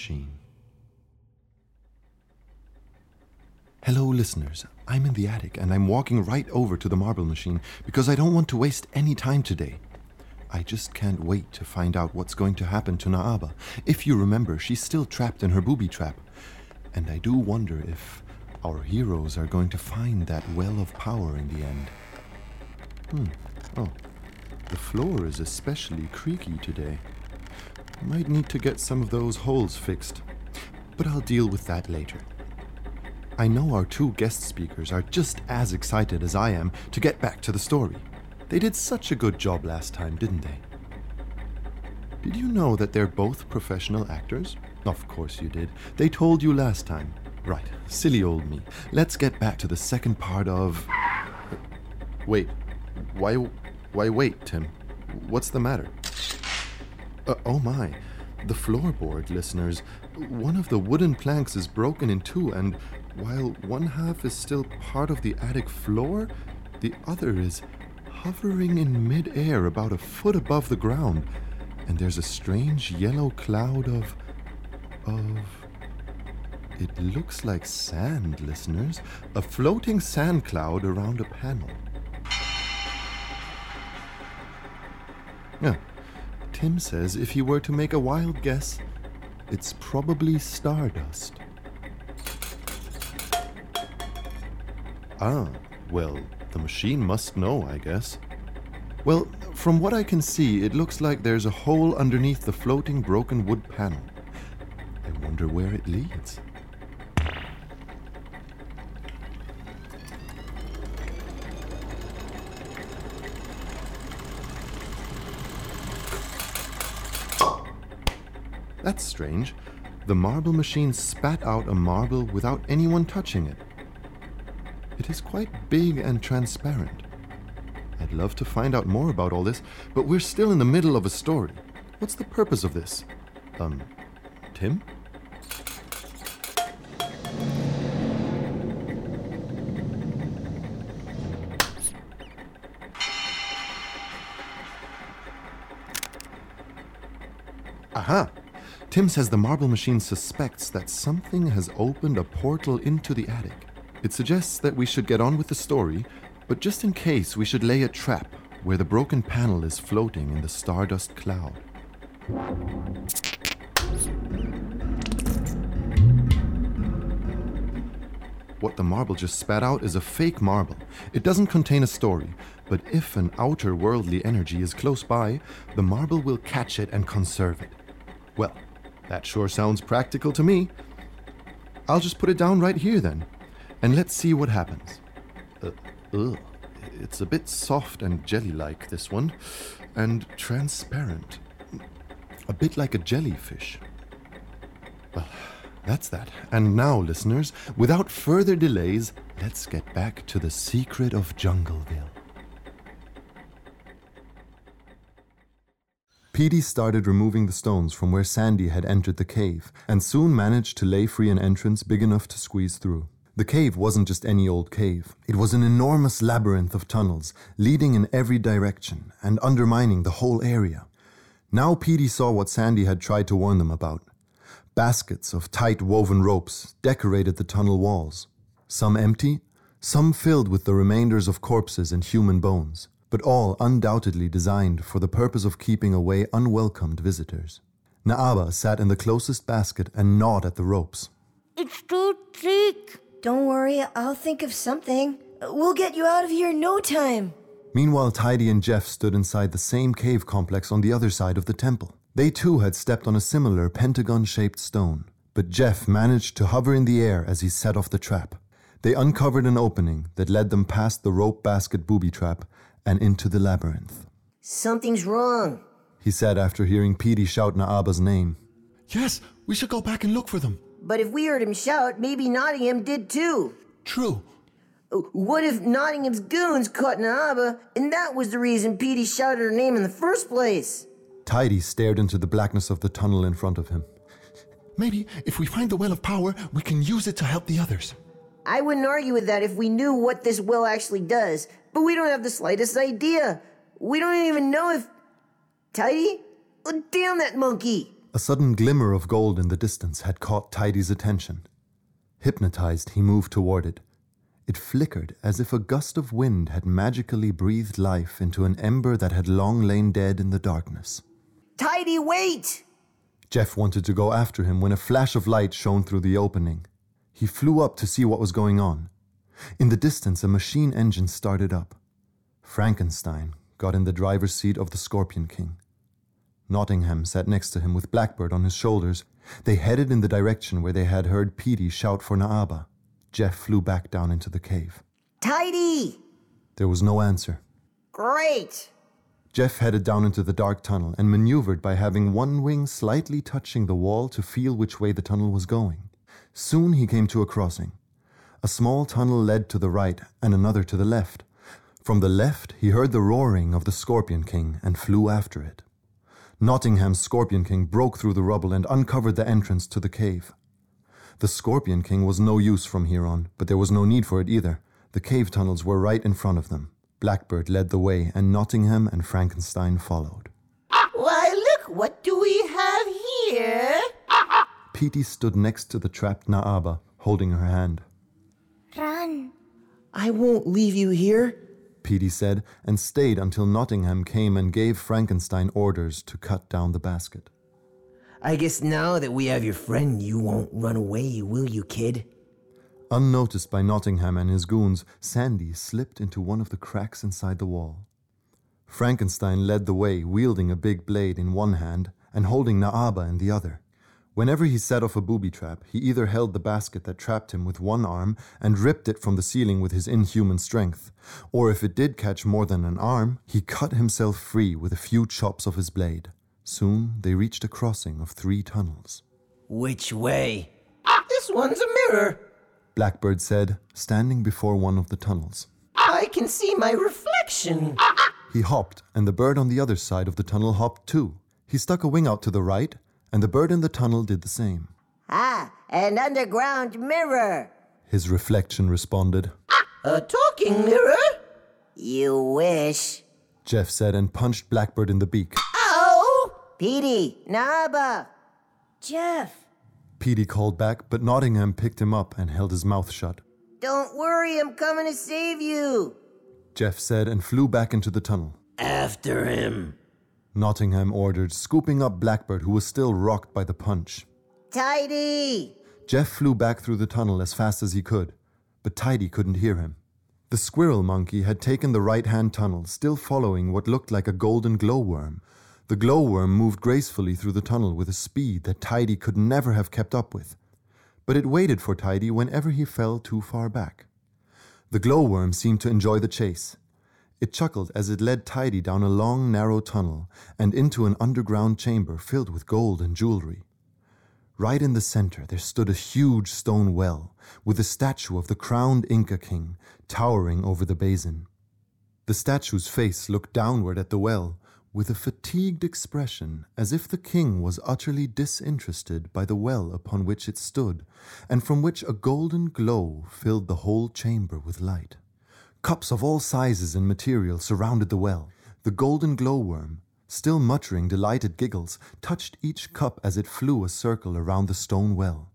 Machine. Hello, listeners. I'm in the attic and I'm walking right over to the marble machine because I don't want to waste any time today. I just can't wait to find out what's going to happen to Naaba. If you remember, she's still trapped in her booby trap. And I do wonder if our heroes are going to find that well of power in the end. Hmm. Oh, the floor is especially creaky today. Might need to get some of those holes fixed. But I'll deal with that later. I know our two guest speakers are just as excited as I am to get back to the story. They did such a good job last time, didn't they? Did you know that they're both professional actors? Of course you did. They told you last time. Right, silly old me. Let's get back to the second part of. Uh, wait, why, why wait, Tim? What's the matter? Uh, oh my, the floorboard, listeners. One of the wooden planks is broken in two, and while one half is still part of the attic floor, the other is hovering in midair about a foot above the ground, and there's a strange yellow cloud of. of. It looks like sand, listeners. A floating sand cloud around a panel. Yeah. Tim says if he were to make a wild guess, it's probably stardust. Ah, well, the machine must know, I guess. Well, from what I can see, it looks like there's a hole underneath the floating broken wood panel. I wonder where it leads. That's strange. The marble machine spat out a marble without anyone touching it. It is quite big and transparent. I'd love to find out more about all this, but we're still in the middle of a story. What's the purpose of this? Um, Tim? Tim says the marble machine suspects that something has opened a portal into the attic. It suggests that we should get on with the story, but just in case, we should lay a trap where the broken panel is floating in the stardust cloud. What the marble just spat out is a fake marble. It doesn't contain a story, but if an outer worldly energy is close by, the marble will catch it and conserve it. Well, that sure sounds practical to me. I'll just put it down right here then, and let's see what happens. Uh, ugh, it's a bit soft and jelly like, this one, and transparent. A bit like a jellyfish. Well, that's that. And now, listeners, without further delays, let's get back to the secret of Jungleville. Petey started removing the stones from where Sandy had entered the cave, and soon managed to lay free an entrance big enough to squeeze through. The cave wasn't just any old cave. It was an enormous labyrinth of tunnels, leading in every direction and undermining the whole area. Now Petey saw what Sandy had tried to warn them about. Baskets of tight woven ropes decorated the tunnel walls, some empty, some filled with the remainders of corpses and human bones but all undoubtedly designed for the purpose of keeping away unwelcomed visitors. Naaba sat in the closest basket and gnawed at the ropes. It's too thick. Don't worry, I'll think of something. We'll get you out of here in no time. Meanwhile, Tidy and Jeff stood inside the same cave complex on the other side of the temple. They too had stepped on a similar pentagon shaped stone, but Jeff managed to hover in the air as he set off the trap. They uncovered an opening that led them past the rope basket booby trap and into the labyrinth. Something's wrong, he said after hearing Petey shout Naaba's name. Yes, we should go back and look for them. But if we heard him shout, maybe Nottingham did too. True. Uh, what if Nottingham's goons caught Naaba, and that was the reason Petey shouted her name in the first place? Tidy stared into the blackness of the tunnel in front of him. Maybe if we find the well of power, we can use it to help the others. I wouldn't argue with that if we knew what this will actually does, but we don't have the slightest idea. We don't even know if. Tidy? Oh, damn that monkey! A sudden glimmer of gold in the distance had caught Tidy's attention. Hypnotized, he moved toward it. It flickered as if a gust of wind had magically breathed life into an ember that had long lain dead in the darkness. Tidy, wait! Jeff wanted to go after him when a flash of light shone through the opening. He flew up to see what was going on. In the distance, a machine engine started up. Frankenstein got in the driver's seat of the Scorpion King. Nottingham sat next to him with Blackbird on his shoulders. They headed in the direction where they had heard Petey shout for Naaba. Jeff flew back down into the cave. Tidy! There was no answer. Great! Jeff headed down into the dark tunnel and maneuvered by having one wing slightly touching the wall to feel which way the tunnel was going. Soon he came to a crossing. A small tunnel led to the right and another to the left. From the left, he heard the roaring of the Scorpion King and flew after it. Nottingham's Scorpion King broke through the rubble and uncovered the entrance to the cave. The Scorpion King was no use from here on, but there was no need for it either. The cave tunnels were right in front of them. Blackbird led the way, and Nottingham and Frankenstein followed. Why, look, what do we have here? Petey stood next to the trapped Naaba, holding her hand. Run. I won't leave you here. Petey said, and stayed until Nottingham came and gave Frankenstein orders to cut down the basket. I guess now that we have your friend, you won't run away, will you, kid? Unnoticed by Nottingham and his goons, Sandy slipped into one of the cracks inside the wall. Frankenstein led the way, wielding a big blade in one hand and holding Naaba in the other. Whenever he set off a booby trap, he either held the basket that trapped him with one arm and ripped it from the ceiling with his inhuman strength, or if it did catch more than an arm, he cut himself free with a few chops of his blade. Soon they reached a crossing of three tunnels. Which way? Ah, this one's a mirror. Blackbird said, standing before one of the tunnels. I can see my reflection. He hopped, and the bird on the other side of the tunnel hopped too. He stuck a wing out to the right, and the bird in the tunnel did the same. Ah, an underground mirror. His reflection responded. A talking mirror? You wish. Jeff said and punched Blackbird in the beak. Ow! Petey, Naaba. Jeff. Petey called back, but Nottingham picked him up and held his mouth shut. Don't worry, I'm coming to save you. Jeff said and flew back into the tunnel. After him. Nottingham ordered, scooping up Blackbird, who was still rocked by the punch. Tidy. Jeff flew back through the tunnel as fast as he could, but Tidy couldn't hear him. The squirrel monkey had taken the right hand tunnel, still following what looked like a golden glowworm. The glowworm moved gracefully through the tunnel with a speed that Tidy could never have kept up with. But it waited for Tidy whenever he fell too far back. The glowworm seemed to enjoy the chase. It chuckled as it led Tidy down a long, narrow tunnel and into an underground chamber filled with gold and jewelry. Right in the center, there stood a huge stone well with a statue of the crowned Inca king towering over the basin. The statue's face looked downward at the well with a fatigued expression as if the king was utterly disinterested by the well upon which it stood and from which a golden glow filled the whole chamber with light. Cups of all sizes and material surrounded the well. The golden glowworm, still muttering delighted giggles, touched each cup as it flew a circle around the stone well.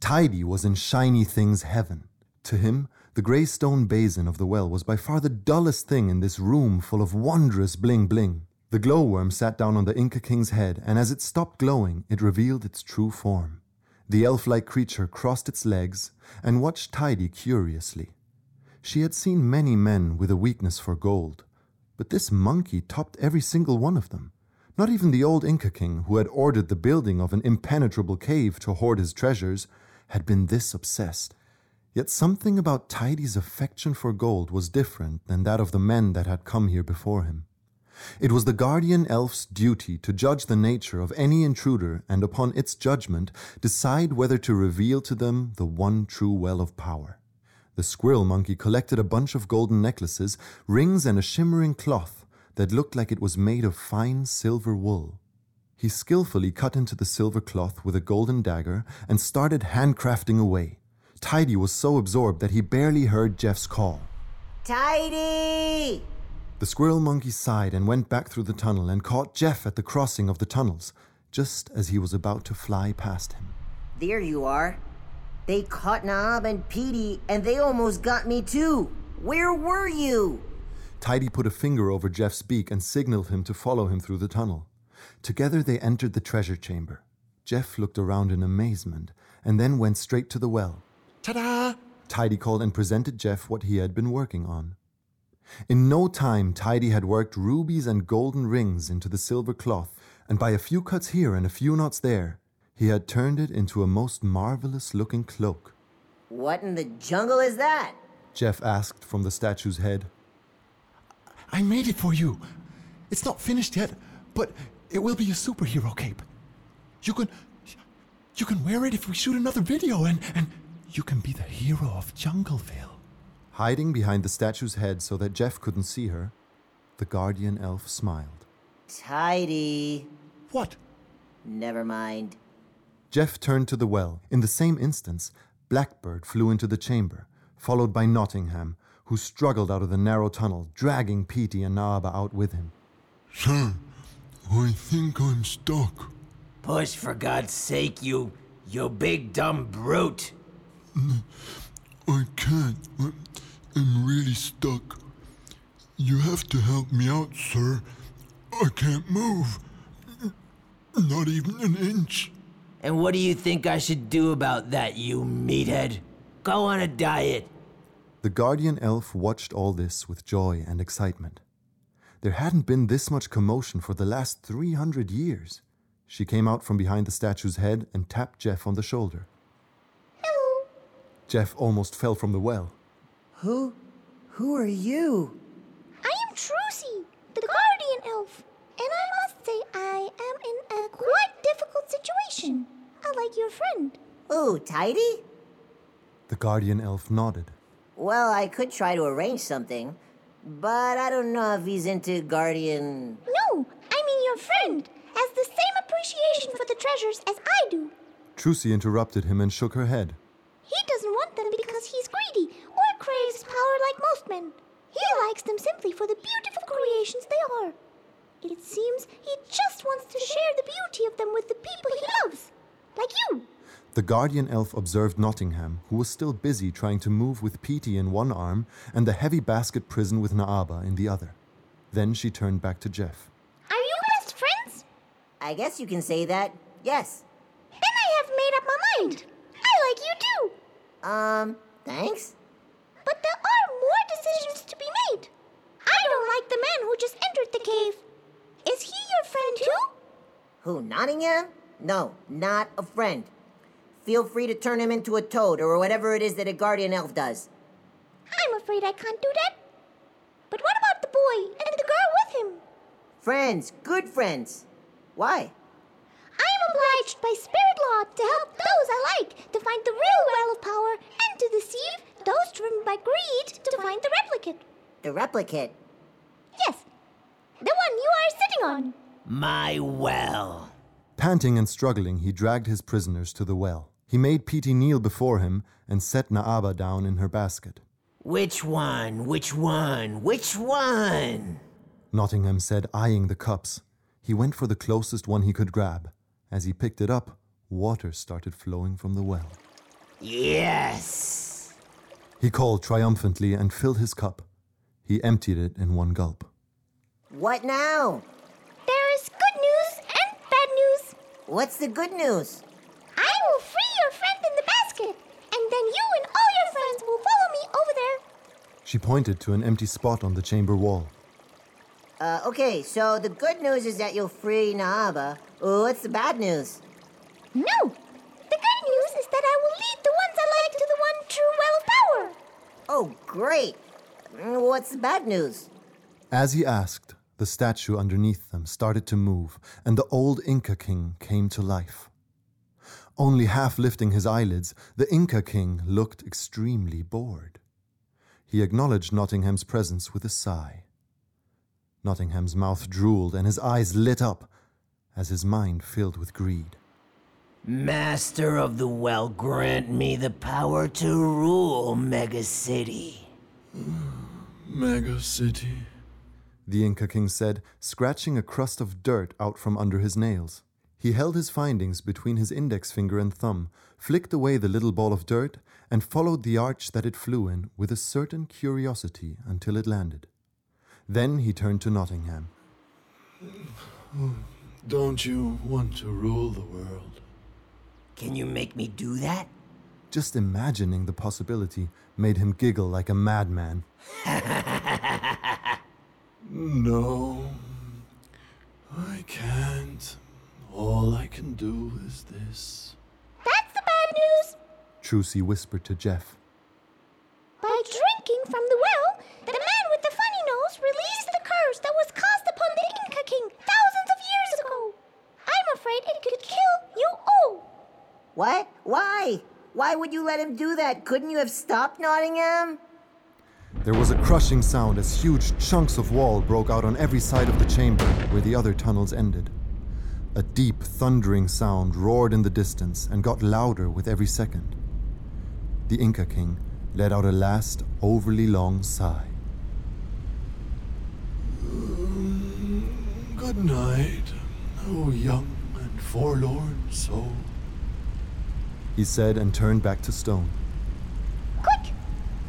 Tidy was in shiny things heaven. To him, the grey stone basin of the well was by far the dullest thing in this room full of wondrous bling bling. The glowworm sat down on the Inca king's head, and as it stopped glowing, it revealed its true form. The elf like creature crossed its legs and watched Tidy curiously. She had seen many men with a weakness for gold, but this monkey topped every single one of them. Not even the old Inca king, who had ordered the building of an impenetrable cave to hoard his treasures, had been this obsessed. Yet something about Tidy's affection for gold was different than that of the men that had come here before him. It was the guardian elf's duty to judge the nature of any intruder and upon its judgment decide whether to reveal to them the one true well of power. The squirrel monkey collected a bunch of golden necklaces, rings, and a shimmering cloth that looked like it was made of fine silver wool. He skillfully cut into the silver cloth with a golden dagger and started handcrafting away. Tidy was so absorbed that he barely heard Jeff's call. Tidy. The squirrel monkey sighed and went back through the tunnel and caught Jeff at the crossing of the tunnels. just as he was about to fly past him. There you are. They caught Naab and Petey, and they almost got me too. Where were you? Tidy put a finger over Jeff's beak and signaled him to follow him through the tunnel. Together they entered the treasure chamber. Jeff looked around in amazement and then went straight to the well. Ta da! Tidy called and presented Jeff what he had been working on. In no time, Tidy had worked rubies and golden rings into the silver cloth, and by a few cuts here and a few knots there, he had turned it into a most marvelous looking cloak. What in the jungle is that? Jeff asked from the statue's head. I made it for you. It's not finished yet, but it will be a superhero cape. You can you can wear it if we shoot another video and and you can be the hero of Jungleville. Hiding behind the statue's head so that Jeff couldn't see her, the guardian elf smiled. Tidy. What? Never mind. Jeff turned to the well. In the same instance, Blackbird flew into the chamber, followed by Nottingham, who struggled out of the narrow tunnel, dragging Petey and Naaba out with him. Sir, I think I'm stuck. Push for God's sake, you, you big dumb brute. I can't. I- I'm really stuck. You have to help me out, sir. I can't move. Not even an inch. And what do you think I should do about that, you meathead? Go on a diet. The guardian elf watched all this with joy and excitement. There hadn't been this much commotion for the last 300 years. She came out from behind the statue's head and tapped Jeff on the shoulder. Hello. Jeff almost fell from the well. Who? Who are you? I am Trucy, the guardian elf, and I must say I am in a quite difficult situation. Unlike your friend. Oh, Tidy? The guardian elf nodded. Well, I could try to arrange something, but I don't know if he's into Guardian. No, I mean your friend has the same appreciation for the treasures as I do. Trucy interrupted him and shook her head. He doesn't want them because he's greedy or craves power like most men. He likes them simply for the beautiful creations they are. It seems he just wants to share the beauty of them with the people he loves. Like you. The guardian elf observed Nottingham, who was still busy trying to move with Petey in one arm and the heavy basket prison with Naaba in the other. Then she turned back to Jeff. Are you best friends? I guess you can say that. Yes. Then I have made up my mind. I like you too. Um, thanks? But there are more decisions to be made. I don't like the man who just entered the cave. Is he your friend too? Who, Nottingham? No, not a friend. Feel free to turn him into a toad or whatever it is that a guardian elf does. I'm afraid I can't do that. But what about the boy and the girl with him? Friends, good friends. Why? I'm obliged by spirit law to help those I like to find the real well of power and to deceive those driven by greed to find the replicate. The replicate. Yes, the one you are sitting on. My well. Panting and struggling, he dragged his prisoners to the well. He made Petey kneel before him and set Naaba down in her basket. Which one? Which one? Which one? Nottingham said, eyeing the cups. He went for the closest one he could grab. As he picked it up, water started flowing from the well. Yes. He called triumphantly and filled his cup. He emptied it in one gulp. What now? There is good news and bad news. What's the good news? I will free your friend in the basket, and then you and all your friends will follow me over there. She pointed to an empty spot on the chamber wall. Uh, okay, so the good news is that you'll free Naaba. What's the bad news? No! The good news is that I will lead the ones I like to the one true well of power. Oh, great. Mm, What's the bad news? As he asked, the statue underneath them started to move, and the old Inca king came to life. Only half lifting his eyelids, the Inca king looked extremely bored. He acknowledged Nottingham's presence with a sigh. Nottingham's mouth drooled and his eyes lit up as his mind filled with greed. Master of the well, grant me the power to rule Mega City. Mega City. The Inca king said, scratching a crust of dirt out from under his nails. He He held his findings between his index finger and thumb, flicked away the little ball of dirt, and followed the arch that it flew in with a certain curiosity until it landed. Then he turned to Nottingham. Don't you want to rule the world? Can you make me do that? Just imagining the possibility made him giggle like a madman. No, I can't. All I can do is this. That's the bad news. Trucy whispered to Jeff. By drinking from the well, the man with the funny nose released the curse that was cast upon the Inca king thousands of years ago. I'm afraid it could kill you all. What? Why? Why would you let him do that? Couldn't you have stopped Nottingham? There was a crushing sound as huge chunks of wall broke out on every side of the chamber where the other tunnels ended. A deep, thundering sound roared in the distance and got louder with every second. The Inca king let out a last, overly long sigh. Good night, oh young and forlorn soul. He said and turned back to Stone. Quick!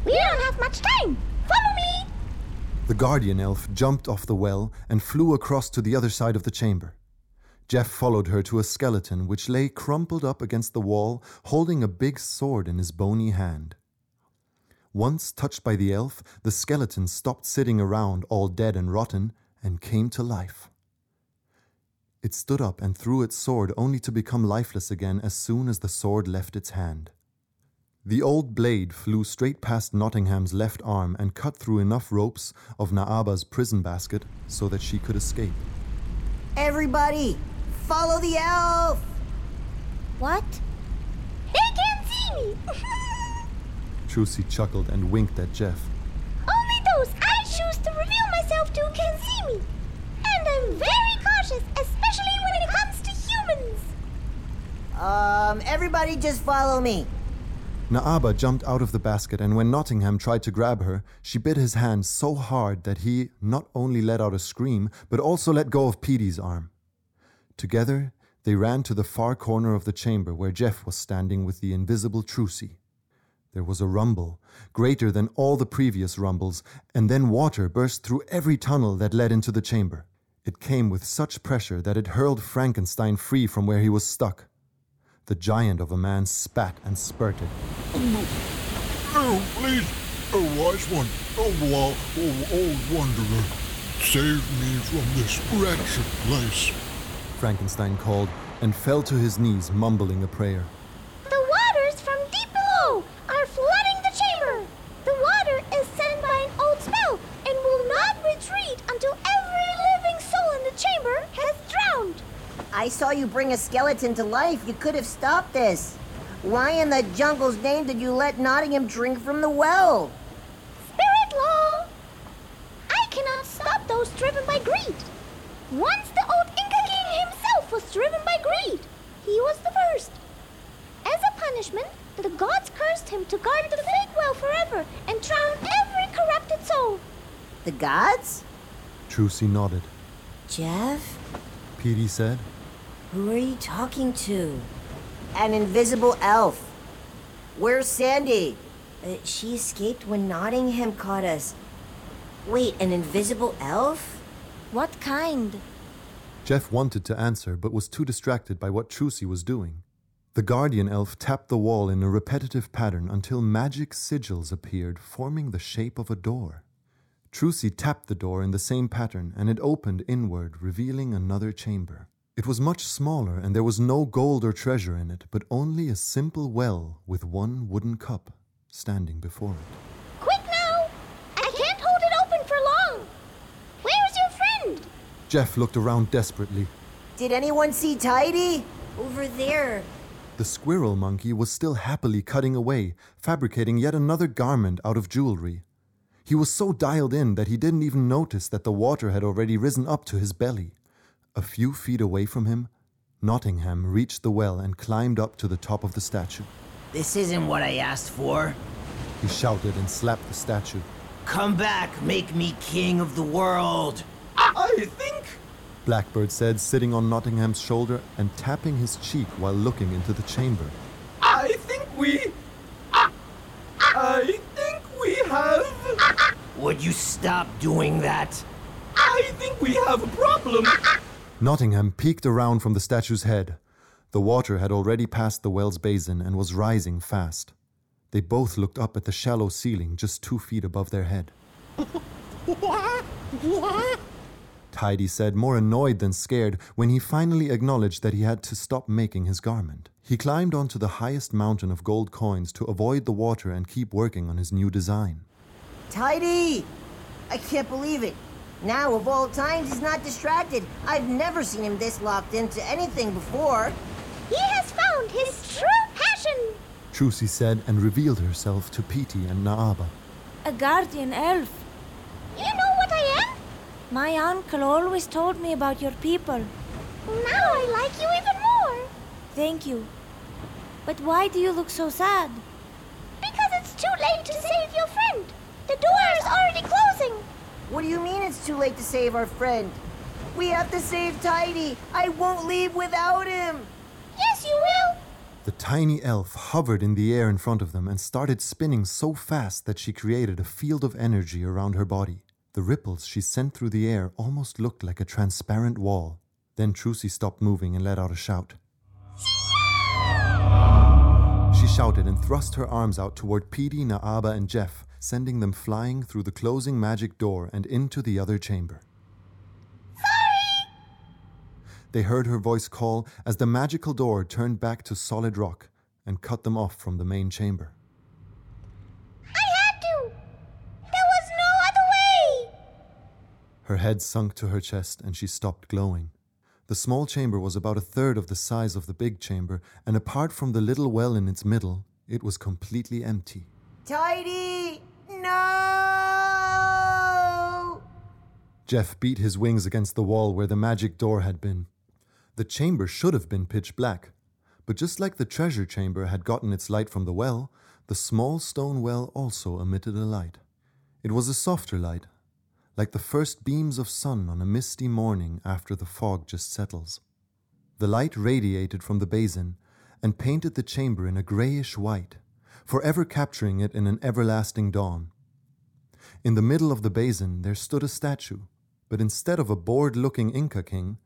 We don't have much time. Follow me. The guardian elf jumped off the well and flew across to the other side of the chamber. Jeff followed her to a skeleton which lay crumpled up against the wall, holding a big sword in his bony hand. Once touched by the elf, the skeleton stopped sitting around all dead and rotten and came to life. It stood up and threw its sword only to become lifeless again as soon as the sword left its hand. The old blade flew straight past Nottingham's left arm and cut through enough ropes of Naaba's prison basket so that she could escape. Everybody, follow the elf! What? They can't see me. Trucy chuckled and winked at Jeff. Only those I choose to reveal myself to can see me. And I'm very cautious, especially when it comes to humans. Um, everybody just follow me. Naaba jumped out of the basket, and when Nottingham tried to grab her, she bit his hand so hard that he not only let out a scream, but also let go of Petey's arm. Together, they ran to the far corner of the chamber where Jeff was standing with the invisible Trucy. There was a rumble, greater than all the previous rumbles, and then water burst through every tunnel that led into the chamber. It came with such pressure that it hurled Frankenstein free from where he was stuck. The giant of a man spat and spurted. Oh, please, oh wise one, oh, oh old wanderer, save me from this wretched place. Frankenstein called and fell to his knees, mumbling a prayer. The waters from deep below are flooding the chamber. The water is sent by an old spell and will not retreat until every living soul in the chamber has drowned. I saw you bring a skeleton to life. You could have stopped this. Why in the jungle's name did you let Nottingham drink from the well? Spirit law! I cannot stop those driven by greed. Once the old Inca king himself was driven by greed. He was the first. As a punishment, the gods cursed him to guard the fake well forever and drown every corrupted soul. The gods? Trucy nodded. Jeff? Petey said, Who are you talking to? An invisible elf. Where's Sandy? Uh, she escaped when Nottingham caught us. Wait, an invisible elf? What kind? Jeff wanted to answer, but was too distracted by what Trucy was doing. The guardian elf tapped the wall in a repetitive pattern until magic sigils appeared, forming the shape of a door. Trucy tapped the door in the same pattern, and it opened inward, revealing another chamber. It was much smaller, and there was no gold or treasure in it, but only a simple well with one wooden cup standing before it. Quick now! I can't hold it open for long. Where's your friend? Jeff looked around desperately. Did anyone see Tidy? Over there. The squirrel monkey was still happily cutting away, fabricating yet another garment out of jewelry. He was so dialed in that he didn't even notice that the water had already risen up to his belly. A few feet away from him, Nottingham reached the well and climbed up to the top of the statue. This isn't what I asked for. He shouted and slapped the statue. Come back, make me king of the world. I think Blackbird said, sitting on Nottingham's shoulder and tapping his cheek while looking into the chamber. I think we. I think we have. Would you stop doing that? I think we have a problem. Nottingham peeked around from the statue's head. The water had already passed the well's basin and was rising fast. They both looked up at the shallow ceiling just two feet above their head. Tidy said, more annoyed than scared, when he finally acknowledged that he had to stop making his garment. He climbed onto the highest mountain of gold coins to avoid the water and keep working on his new design. Tidy! I can't believe it. Now, of all times, he's not distracted. I've never seen him this locked into anything before. He has found his true passion. Trucy said and revealed herself to Petey and Naaba. A guardian elf. You know what I am? My uncle always told me about your people. Now I like you even more. Thank you. But why do you look so sad? Because it's too late to save your friend. The door is already closing. What do you mean it's too late to save our friend? We have to save Tidy. I won't leave without him. Yes, you will. The tiny elf hovered in the air in front of them and started spinning so fast that she created a field of energy around her body. The ripples she sent through the air almost looked like a transparent wall. Then Trucy stopped moving and let out a shout. She shouted and thrust her arms out toward Petey, Naaba, and Jeff, sending them flying through the closing magic door and into the other chamber. Sorry! They heard her voice call as the magical door turned back to solid rock and cut them off from the main chamber. I had to. There was no other way. Her head sunk to her chest and she stopped glowing. The small chamber was about a third of the size of the big chamber, and apart from the little well in its middle, it was completely empty. Tidy! No! Jeff beat his wings against the wall where the magic door had been. The chamber should have been pitch black, but just like the treasure chamber had gotten its light from the well, the small stone well also emitted a light. It was a softer light, like the first beams of sun on a misty morning after the fog just settles. The light radiated from the basin and painted the chamber in a grayish white, forever capturing it in an everlasting dawn. In the middle of the basin there stood a statue, but instead of a bored looking Inca king,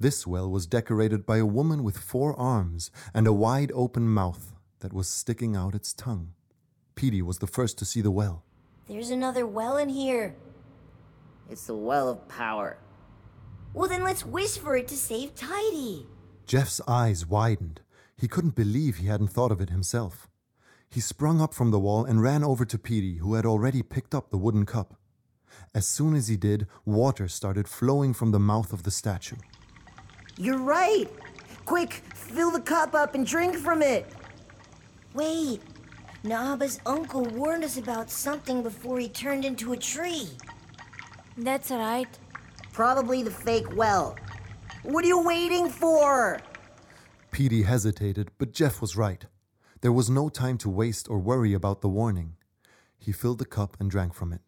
this well was decorated by a woman with four arms and a wide open mouth that was sticking out its tongue. Petey was the first to see the well. There's another well in here. It's the well of power. Well, then let's wish for it to save Tidy. Jeff's eyes widened. He couldn't believe he hadn't thought of it himself. He sprung up from the wall and ran over to Petey, who had already picked up the wooden cup. As soon as he did, water started flowing from the mouth of the statue. You're right. Quick, fill the cup up and drink from it. Wait, Naaba's uncle warned us about something before he turned into a tree. That's right. Probably the fake well. What are you waiting for? Petey hesitated, but Jeff was right. There was no time to waste or worry about the warning. He filled the cup and drank from it.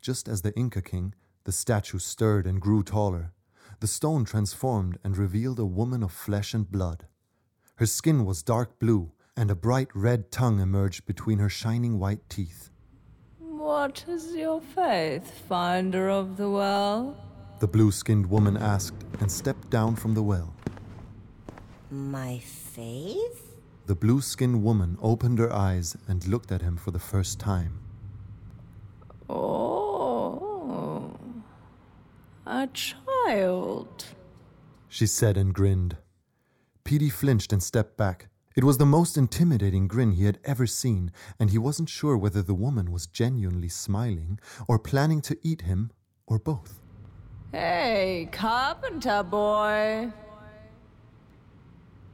Just as the Inca king, the statue stirred and grew taller. The stone transformed and revealed a woman of flesh and blood. Her skin was dark blue, and a bright red tongue emerged between her shining white teeth. What is your faith, finder of the well? The blue skinned woman asked and stepped down from the well. My faith? The blue skinned woman opened her eyes and looked at him for the first time. Oh, a child. She said and grinned. Petey flinched and stepped back. It was the most intimidating grin he had ever seen, and he wasn't sure whether the woman was genuinely smiling or planning to eat him or both. Hey, carpenter boy.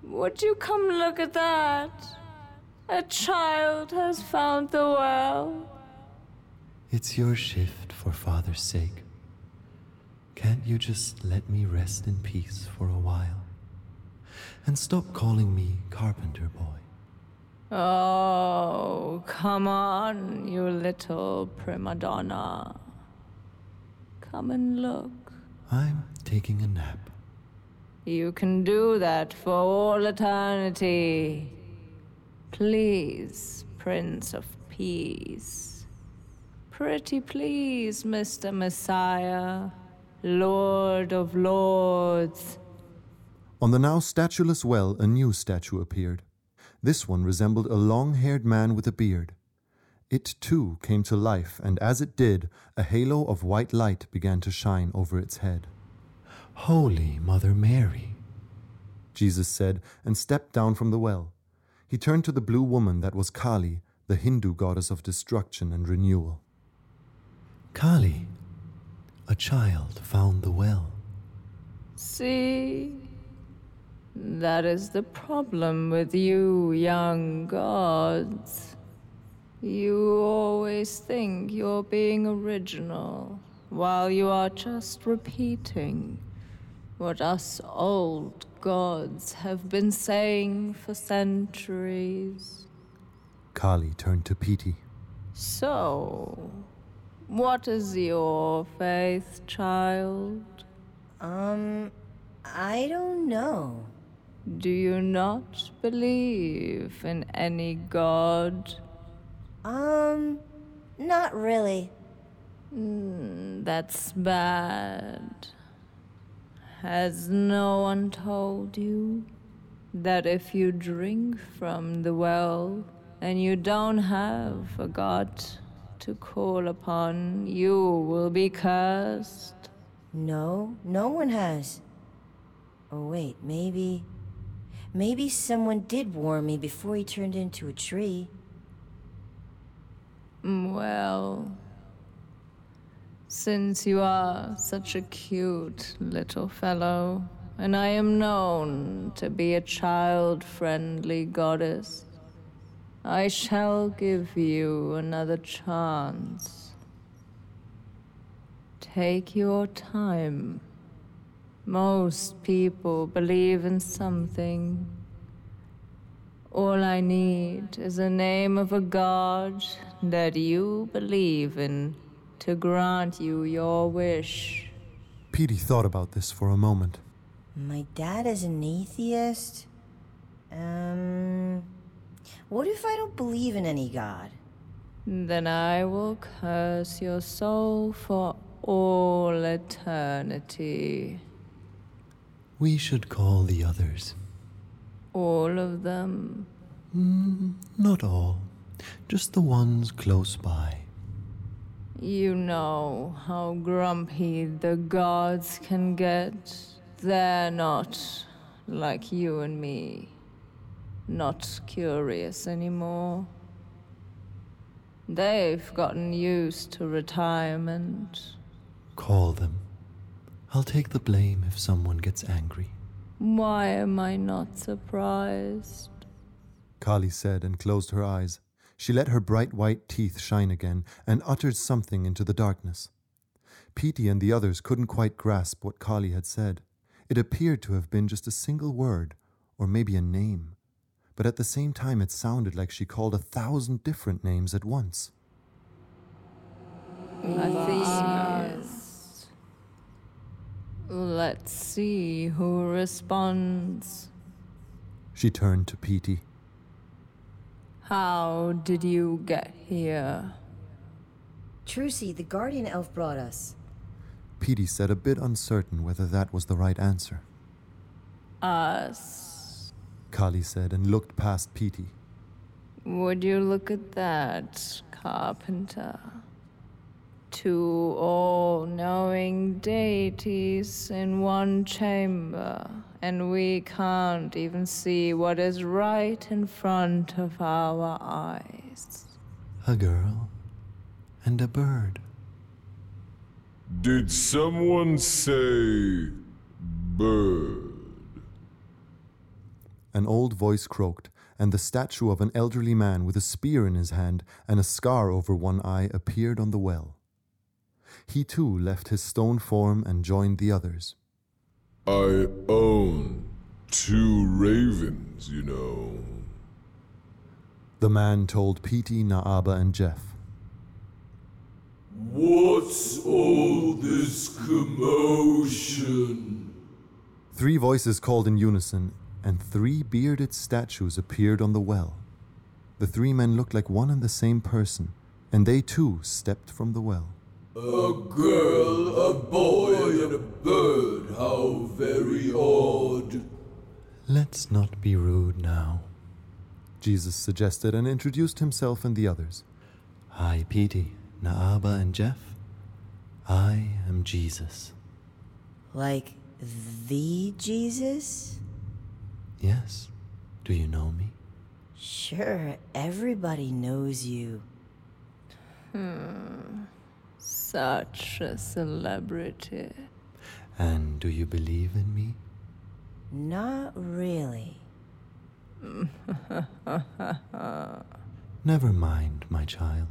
Would you come look at that? A child has found the well. It's your shift for father's sake. Can't you just let me rest in peace for a while? And stop calling me carpenter boy. Oh, come on, you little prima donna. Come and look. I'm taking a nap. You can do that for all eternity. Please, Prince of Peace. Pretty please, Mr. Messiah, Lord of Lords. On the now statueless well, a new statue appeared. This one resembled a long haired man with a beard. It too came to life, and as it did, a halo of white light began to shine over its head. Holy Mother Mary, Jesus said, and stepped down from the well. He turned to the blue woman that was Kali, the Hindu goddess of destruction and renewal. Kali, a child found the well. See? That is the problem with you young gods. You always think you're being original, while you are just repeating what us old gods have been saying for centuries. Kali turned to Petey. So, what is your faith, child? Um, I don't know. Do you not believe in any god? Um, not really. Mm, that's bad. Has no one told you that if you drink from the well and you don't have a god to call upon, you will be cursed? No, no one has. Oh, wait, maybe. Maybe someone did warn me before he turned into a tree. Mm, Well, since you are such a cute little fellow, and I am known to be a child friendly goddess, I shall give you another chance. Take your time. Most people believe in something. All I need is the name of a god that you believe in to grant you your wish. Petey thought about this for a moment. My dad is an atheist? Um. What if I don't believe in any god? Then I will curse your soul for all eternity. We should call the others. All of them. Mm, not all, just the ones close by. You know how grumpy the gods can get. They're not like you and me. Not curious anymore. They've gotten used to retirement. Call them. I'll take the blame if someone gets angry. Why am I not surprised? Kali said and closed her eyes. She let her bright white teeth shine again and uttered something into the darkness. Petey and the others couldn't quite grasp what Kali had said. It appeared to have been just a single word, or maybe a name. But at the same time, it sounded like she called a thousand different names at once. Let's see who responds. She turned to Petey. How did you get here? Trucy, the guardian elf brought us. Petey said, a bit uncertain whether that was the right answer. Us. Kali said and looked past Petey. Would you look at that, Carpenter? Two all knowing deities in one chamber, and we can't even see what is right in front of our eyes. A girl and a bird. Did someone say bird? An old voice croaked, and the statue of an elderly man with a spear in his hand and a scar over one eye appeared on the well. He too left his stone form and joined the others. I own two ravens, you know. The man told Petey, Naaba, and Jeff. What's all this commotion? Three voices called in unison, and three bearded statues appeared on the well. The three men looked like one and the same person, and they too stepped from the well. A girl, a boy, and a bird. How very odd. Let's not be rude now, Jesus suggested and introduced himself and the others. Hi, Petey, Naaba, and Jeff. I am Jesus. Like the Jesus? Yes. Do you know me? Sure, everybody knows you. Hmm. Such a celebrity. And do you believe in me? Not really. Never mind, my child.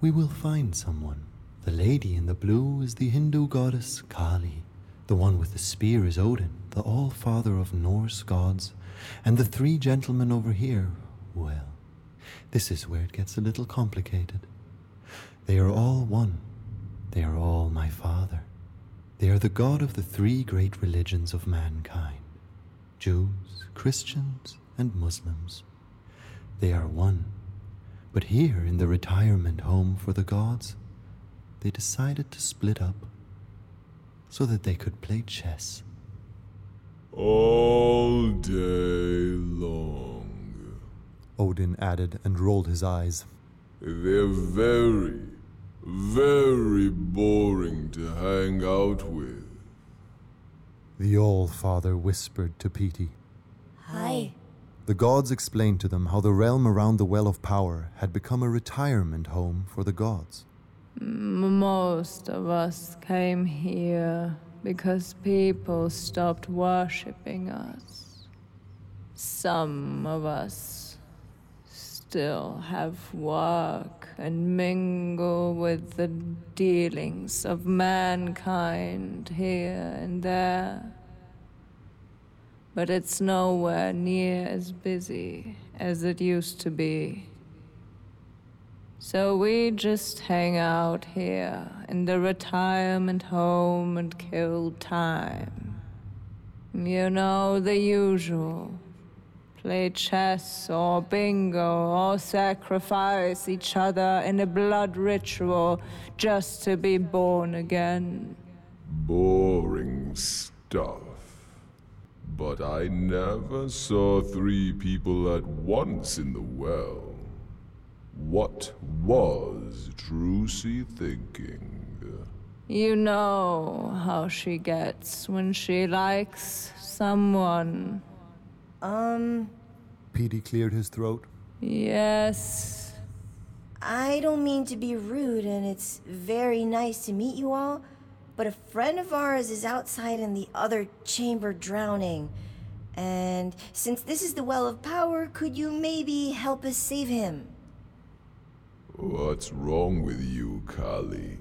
We will find someone. The lady in the blue is the Hindu goddess Kali. The one with the spear is Odin, the all father of Norse gods. And the three gentlemen over here, well, this is where it gets a little complicated. They are all one. They are all my father. They are the God of the three great religions of mankind Jews, Christians, and Muslims. They are one. But here in the retirement home for the gods, they decided to split up so that they could play chess. All day long. Odin added and rolled his eyes. They're very, very boring to hang out with. The All Father whispered to Petey. Hi. The gods explained to them how the realm around the Well of Power had become a retirement home for the gods. Most of us came here because people stopped worshipping us. Some of us still have work and mingle with the dealings of mankind here and there. But it's nowhere near as busy as it used to be. So we just hang out here in the retirement home and kill time. You know, the usual. Play chess or bingo or sacrifice each other in a blood ritual just to be born again. Boring stuff. But I never saw three people at once in the well. What was Trucy thinking? You know how she gets when she likes someone. Um, Petey cleared his throat. Yes. I don't mean to be rude, and it's very nice to meet you all, but a friend of ours is outside in the other chamber drowning. And since this is the Well of Power, could you maybe help us save him? What's wrong with you, Kali?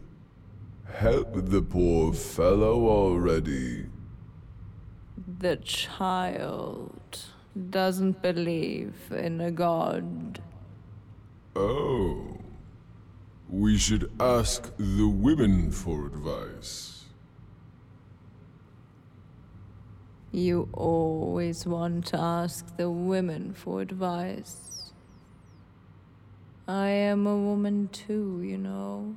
Help the poor fellow already. The child doesn't believe in a god. Oh. We should ask the women for advice. You always want to ask the women for advice. I am a woman too, you know.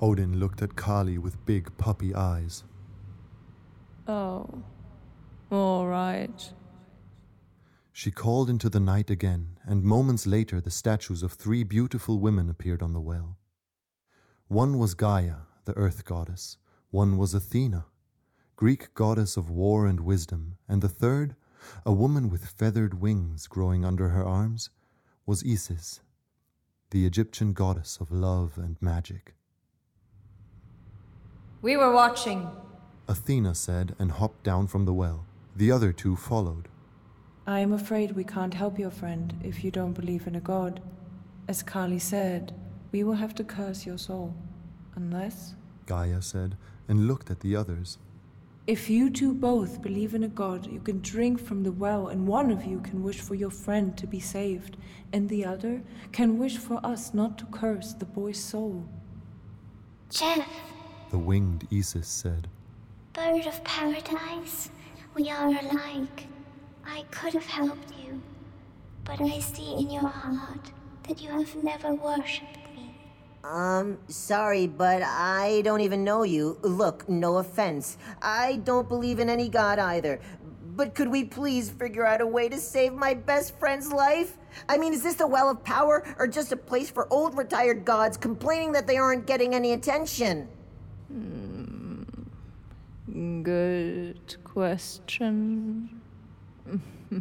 Odin looked at Kali with big puppy eyes. Oh. All right. She called into the night again, and moments later the statues of three beautiful women appeared on the well. One was Gaia, the earth goddess, one was Athena, Greek goddess of war and wisdom, and the third, a woman with feathered wings growing under her arms, was Isis, the Egyptian goddess of love and magic. We were watching. Athena said and hopped down from the well. The other two followed. I am afraid we can't help your friend if you don't believe in a god. As Kali said, we will have to curse your soul. Unless. Gaia said, and looked at the others. If you two both believe in a god, you can drink from the well, and one of you can wish for your friend to be saved, and the other can wish for us not to curse the boy's soul. Jeff, The winged Isis said. bird of paradise, we are alike. I could have helped you, but I see in your heart that you have never worshipped me. Um, sorry, but I don't even know you. Look, no offense. I don't believe in any god either. But could we please figure out a way to save my best friend's life? I mean, is this a well of power or just a place for old retired gods complaining that they aren't getting any attention? Hmm. Good question.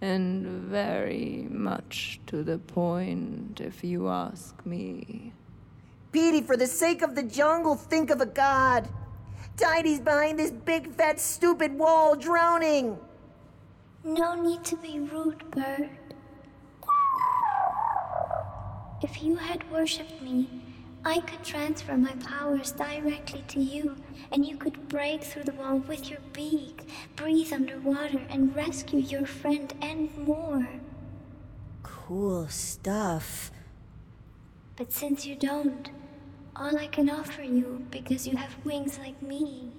and very much to the point, if you ask me. Petey, for the sake of the jungle, think of a god. Tidy's behind this big, fat, stupid wall, drowning. No need to be rude, bird. If you had worshipped me, I could transfer my powers directly to you, and you could break through the wall with your beak, breathe underwater, and rescue your friend and more. Cool stuff. But since you don't, all I can offer you, because you have wings like me,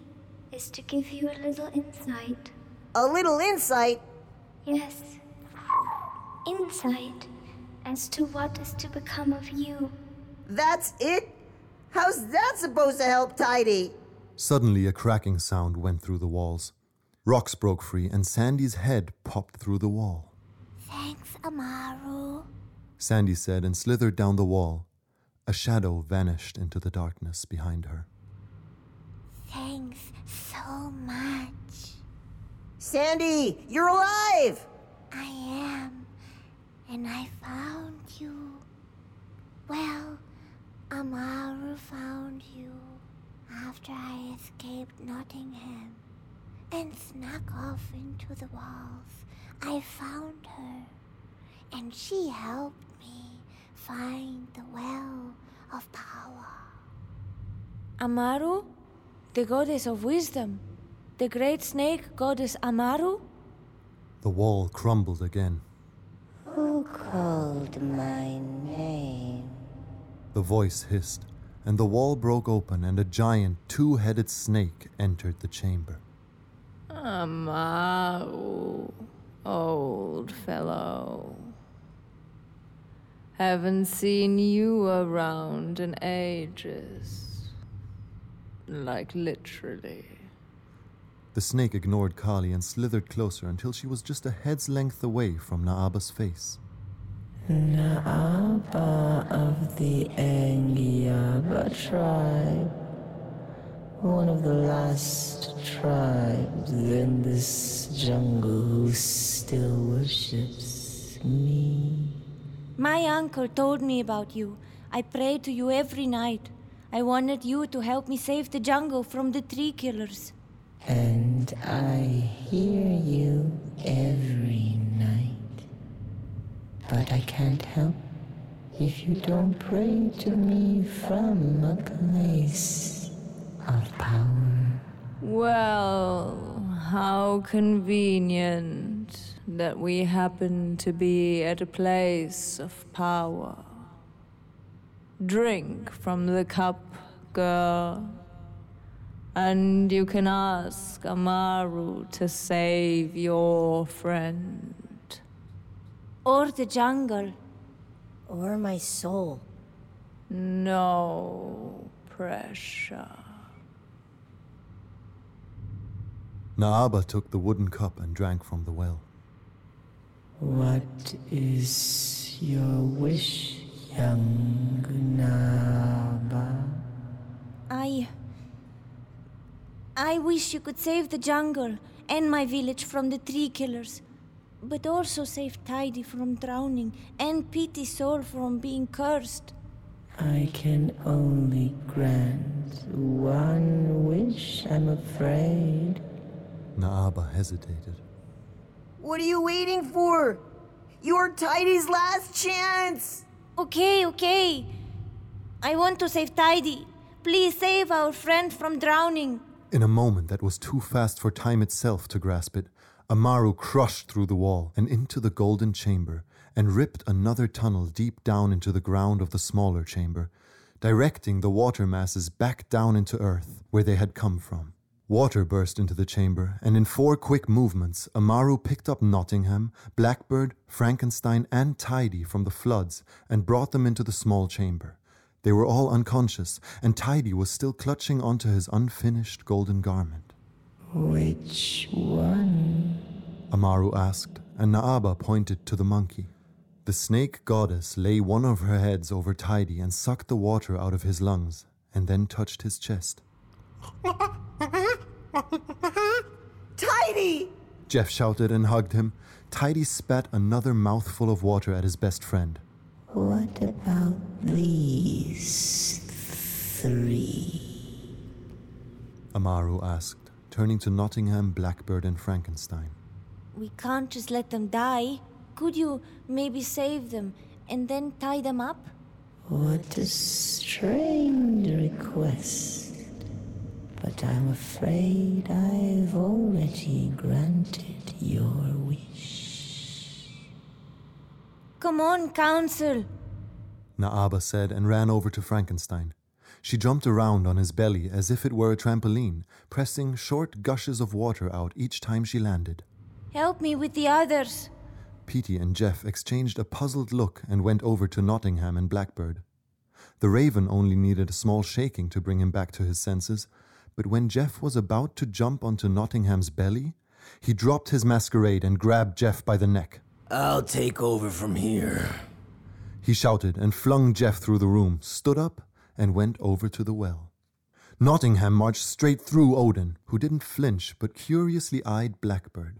is to give you a little insight. A little insight? Yes. Insight as to what is to become of you. That's it? How's that supposed to help Tidy? Suddenly, a cracking sound went through the walls. Rocks broke free, and Sandy's head popped through the wall. Thanks, Amaru. Sandy said and slithered down the wall. A shadow vanished into the darkness behind her. Thanks so much. Sandy, you're alive! I am. And I found you. Well, Amaru found you after I escaped Nottingham and snuck off into the walls. I found her, and she helped me find the well of power. Amaru? The goddess of wisdom? The great snake goddess Amaru? The wall crumbled again. Who called my name? The voice hissed, and the wall broke open, and a giant two headed snake entered the chamber. Amaru, old fellow. Haven't seen you around in ages. Like literally. The snake ignored Kali and slithered closer until she was just a head's length away from Naaba's face. Naaba of the Angiaba tribe. One of the last tribes in this jungle who still worships me. My uncle told me about you. I prayed to you every night. I wanted you to help me save the jungle from the tree killers. And I hear you every night. But I can't help if you don't pray to me from a place of power. Well, how convenient that we happen to be at a place of power. Drink from the cup, girl. And you can ask Amaru to save your friend. Or the jungle. Or my soul. No pressure. Naaba took the wooden cup and drank from the well. What is your wish, young Naaba? I. I wish you could save the jungle and my village from the tree killers, but also save Tidy from drowning and Petey soul from being cursed. I can only grant one wish, I'm afraid. Naaba hesitated. What are you waiting for? You're Tidy's last chance! Okay, okay. I want to save Tidy. Please save our friend from drowning. In a moment that was too fast for time itself to grasp it, Amaru crushed through the wall and into the golden chamber and ripped another tunnel deep down into the ground of the smaller chamber, directing the water masses back down into earth where they had come from. Water burst into the chamber, and in four quick movements, Amaru picked up Nottingham, Blackbird, Frankenstein, and Tidy from the floods and brought them into the small chamber. They were all unconscious, and Tidy was still clutching onto his unfinished golden garment. Which one? Amaru asked, and Naaba pointed to the monkey. The snake goddess lay one of her heads over Tidy and sucked the water out of his lungs, and then touched his chest. Tidy! Jeff shouted and hugged him. Tidy spat another mouthful of water at his best friend. What about these three? Amaru asked, turning to Nottingham, Blackbird, and Frankenstein. We can't just let them die. Could you maybe save them and then tie them up? What a strange request. But I'm afraid I've already granted your wish. Come on, Council. Naaba said and ran over to Frankenstein. She jumped around on his belly as if it were a trampoline, pressing short gushes of water out each time she landed. Help me with the others. Petey and Jeff exchanged a puzzled look and went over to Nottingham and Blackbird. The raven only needed a small shaking to bring him back to his senses, but when Jeff was about to jump onto Nottingham's belly, he dropped his masquerade and grabbed Jeff by the neck. I'll take over from here. He shouted and flung Jeff through the room, stood up, and went over to the well. Nottingham marched straight through Odin, who didn't flinch but curiously eyed Blackbird.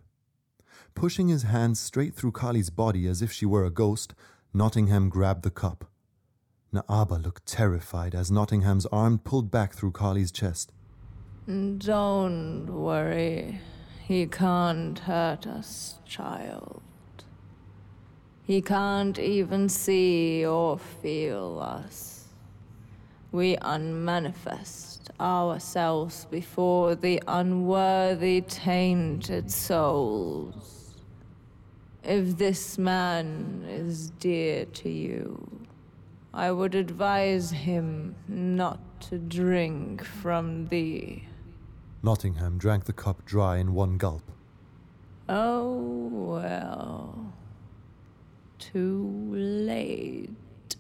Pushing his hands straight through Kali's body as if she were a ghost, Nottingham grabbed the cup. Naaba looked terrified as Nottingham's arm pulled back through Kali's chest. Don't worry. He can't hurt us, child. He can't even see or feel us. We unmanifest ourselves before the unworthy, tainted souls. If this man is dear to you, I would advise him not to drink from thee. Nottingham drank the cup dry in one gulp. Oh, well. Too late.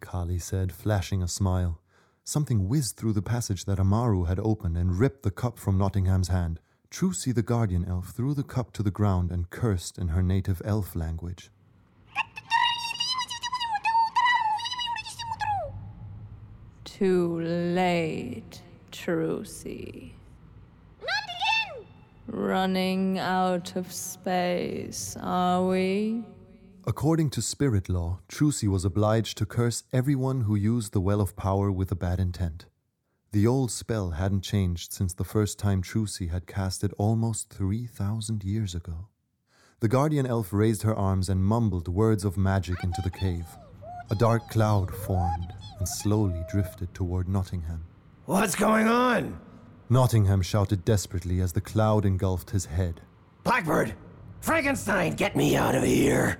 Kali said, flashing a smile. Something whizzed through the passage that Amaru had opened and ripped the cup from Nottingham's hand. Trucy the guardian elf threw the cup to the ground and cursed in her native elf language. Too late, Trucy. Not again! Running out of space, are we? According to spirit law, Trucy was obliged to curse everyone who used the Well of Power with a bad intent. The old spell hadn't changed since the first time Trucy had cast it almost 3,000 years ago. The guardian elf raised her arms and mumbled words of magic into the cave. A dark cloud formed and slowly drifted toward Nottingham. What's going on? Nottingham shouted desperately as the cloud engulfed his head. Blackbird! Frankenstein, get me out of here!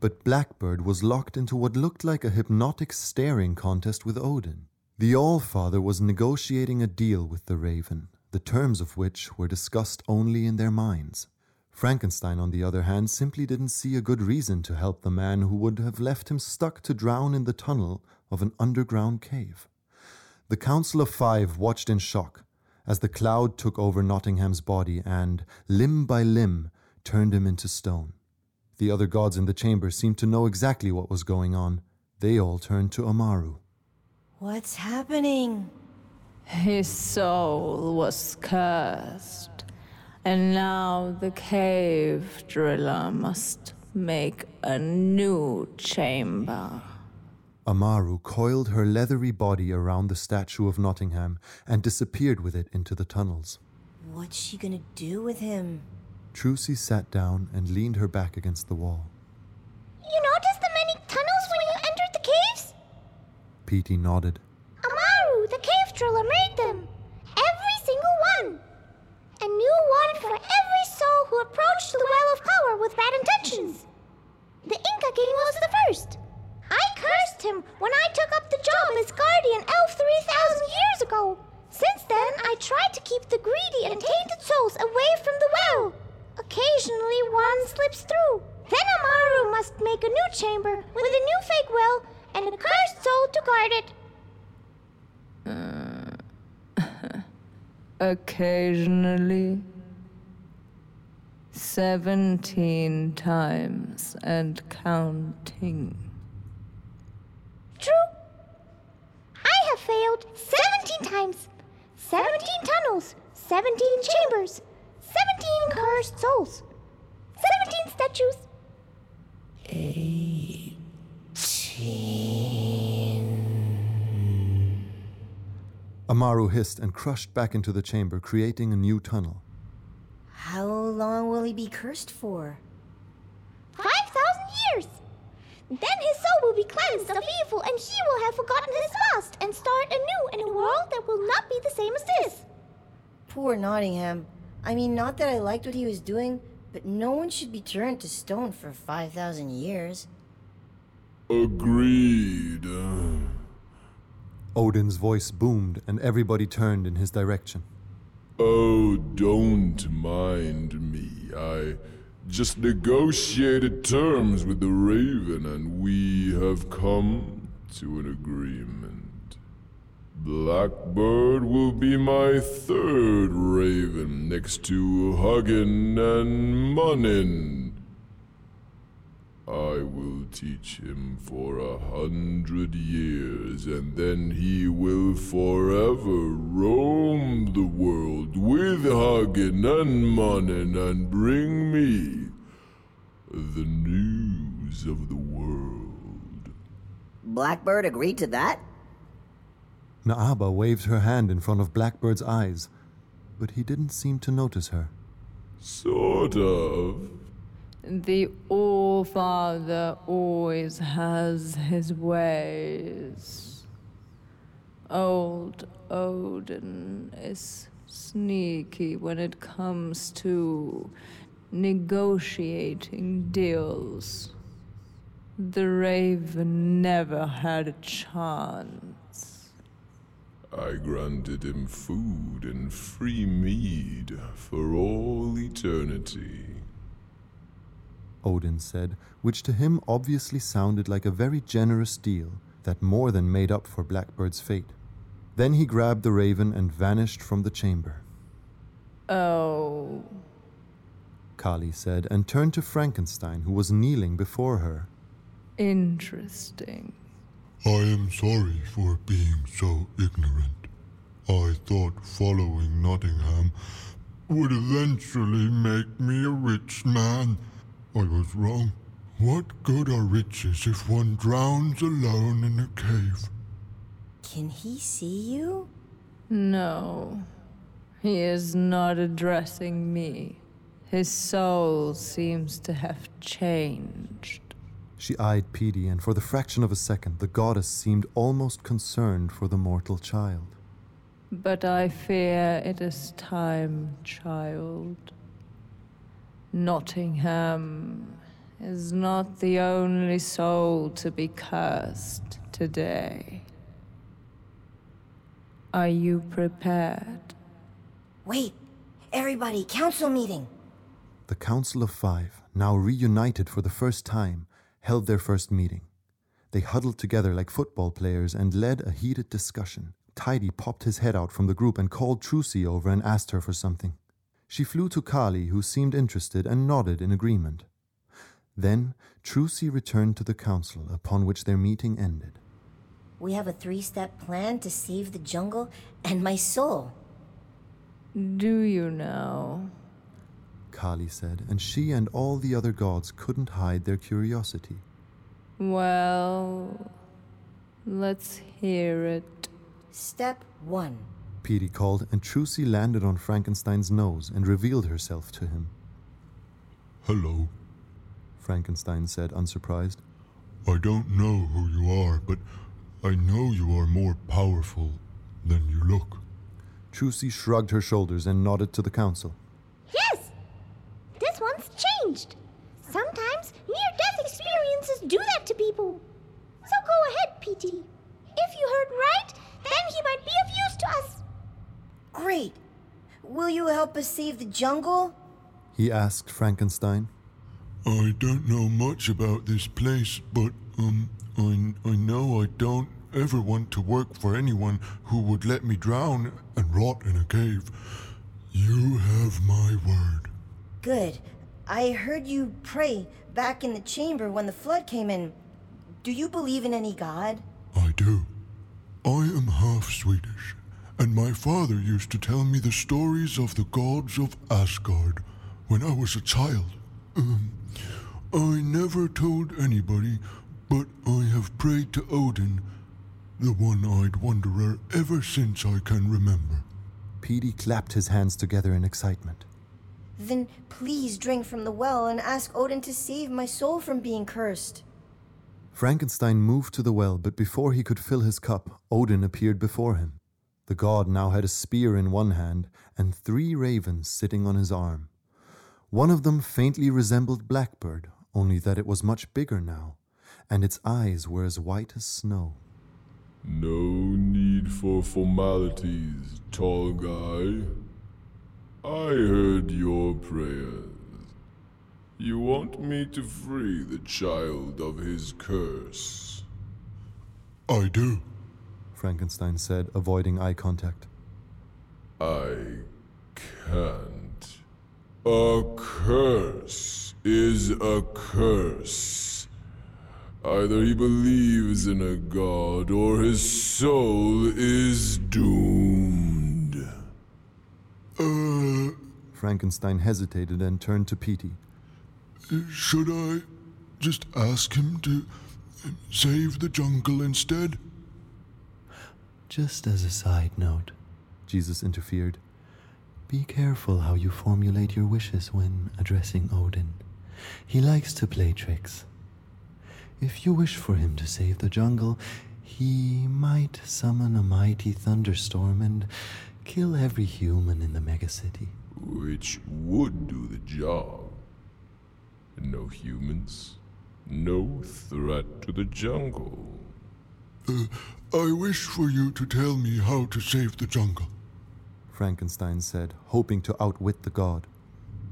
But Blackbird was locked into what looked like a hypnotic staring contest with Odin. The All-Father was negotiating a deal with the Raven, the terms of which were discussed only in their minds. Frankenstein, on the other hand, simply didn't see a good reason to help the man who would have left him stuck to drown in the tunnel of an underground cave. The Council of Five watched in shock as the cloud took over Nottingham's body and, limb by limb, turned him into stone. The other gods in the chamber seemed to know exactly what was going on. They all turned to Amaru. What's happening? His soul was cursed, and now the cave driller must make a new chamber. Amaru coiled her leathery body around the statue of Nottingham and disappeared with it into the tunnels. What's she gonna do with him? Trucy sat down and leaned her back against the wall. You noticed the many tunnels when you entered the caves? Petey nodded. Amaru, the cave driller, made them. Every single one. A new one for every soul who approached the Well of Power with bad intentions. The Inca King was the first. I cursed him when I took up the job as guardian elf 3,000 years ago. Since then, I tried to keep the greedy and tainted souls away from the well. Occasionally, one slips through. Then Amaru must make a new chamber with a new fake well and a cursed soul to guard it. Uh, Occasionally. Seventeen times and counting. True. I have failed 17 times. 17 tunnels, 17 chambers, 17 cursed souls, 17 statues. 18. Amaru hissed and crushed back into the chamber, creating a new tunnel. How long will he be cursed for? 5,000 years. Then his soul will be cleansed of evil and he will have forgotten his past and start anew in a world that will not be the same as this. Poor Nottingham. I mean, not that I liked what he was doing, but no one should be turned to stone for 5,000 years. Agreed. Odin's voice boomed, and everybody turned in his direction. Oh, don't mind me. I just negotiated terms with the Raven, and we have come to an agreement. Blackbird will be my third Raven next to Huginn and Muninn. I will teach him for a hundred years, and then he will forever roam the world with Huginn and Muninn and bring me the news of the world. Blackbird agreed to that? Naaba waved her hand in front of Blackbird's eyes, but he didn't seem to notice her. Sort of. The All Father always has his ways. Old Odin is sneaky when it comes to negotiating deals. The Raven never had a chance. I granted him food and free mead for all eternity. Odin said, which to him obviously sounded like a very generous deal that more than made up for Blackbird's fate. Then he grabbed the raven and vanished from the chamber. Oh. Kali said, and turned to Frankenstein, who was kneeling before her. Interesting. I am sorry for being so ignorant. I thought following Nottingham would eventually make me a rich man. I was wrong. What good are riches if one drowns alone in a cave? Can he see you? No. He is not addressing me. His soul seems to have changed. She eyed Petey, and for the fraction of a second, the goddess seemed almost concerned for the mortal child. But I fear it is time, child. Nottingham is not the only soul to be cursed today. Are you prepared? Wait! Everybody, council meeting! The Council of Five, now reunited for the first time, held their first meeting. They huddled together like football players and led a heated discussion. Tidy popped his head out from the group and called Trucy over and asked her for something. She flew to Kali, who seemed interested and nodded in agreement. Then Trucy returned to the council, upon which their meeting ended. We have a three step plan to save the jungle and my soul. Do you now? Kali said, and she and all the other gods couldn't hide their curiosity. Well, let's hear it. Step one Petey called, and Trucy landed on Frankenstein's nose and revealed herself to him. Hello. Frankenstein said, unsurprised. I don't know who you are, but I know you are more powerful than you look. Trucy shrugged her shoulders and nodded to the council. Yes! This one's changed. Sometimes near death experiences do that to people. So go ahead, ability. If you heard right, then he might be of use to us. Great. Will you help us save the jungle? He asked Frankenstein. I don't know much about this place, but um, I, I know I don't ever want to work for anyone who would let me drown and rot in a cave. You have my word. Good. I heard you pray back in the chamber when the flood came in. Do you believe in any god? I do. I am half Swedish, and my father used to tell me the stories of the gods of Asgard when I was a child. Um, I never told anybody, but I have prayed to Odin, the one eyed wanderer, ever since I can remember. Petey clapped his hands together in excitement. Then please drink from the well and ask Odin to save my soul from being cursed. Frankenstein moved to the well, but before he could fill his cup, Odin appeared before him. The god now had a spear in one hand and three ravens sitting on his arm. One of them faintly resembled Blackbird, only that it was much bigger now, and its eyes were as white as snow. No need for formalities, tall guy. I heard your prayers. You want me to free the child of his curse. I do. Frankenstein said, avoiding eye contact. I can't. A curse is a curse. Either he believes in a god or his soul is doomed. Uh, Frankenstein hesitated and turned to Petey. should I just ask him to save the jungle instead? Just as a side note, Jesus interfered, be careful how you formulate your wishes when addressing Odin. He likes to play tricks. If you wish for him to save the jungle, he might summon a mighty thunderstorm and kill every human in the megacity. Which would do the job. No humans, no threat to the jungle. Uh, I wish for you to tell me how to save the jungle. Frankenstein said, hoping to outwit the god.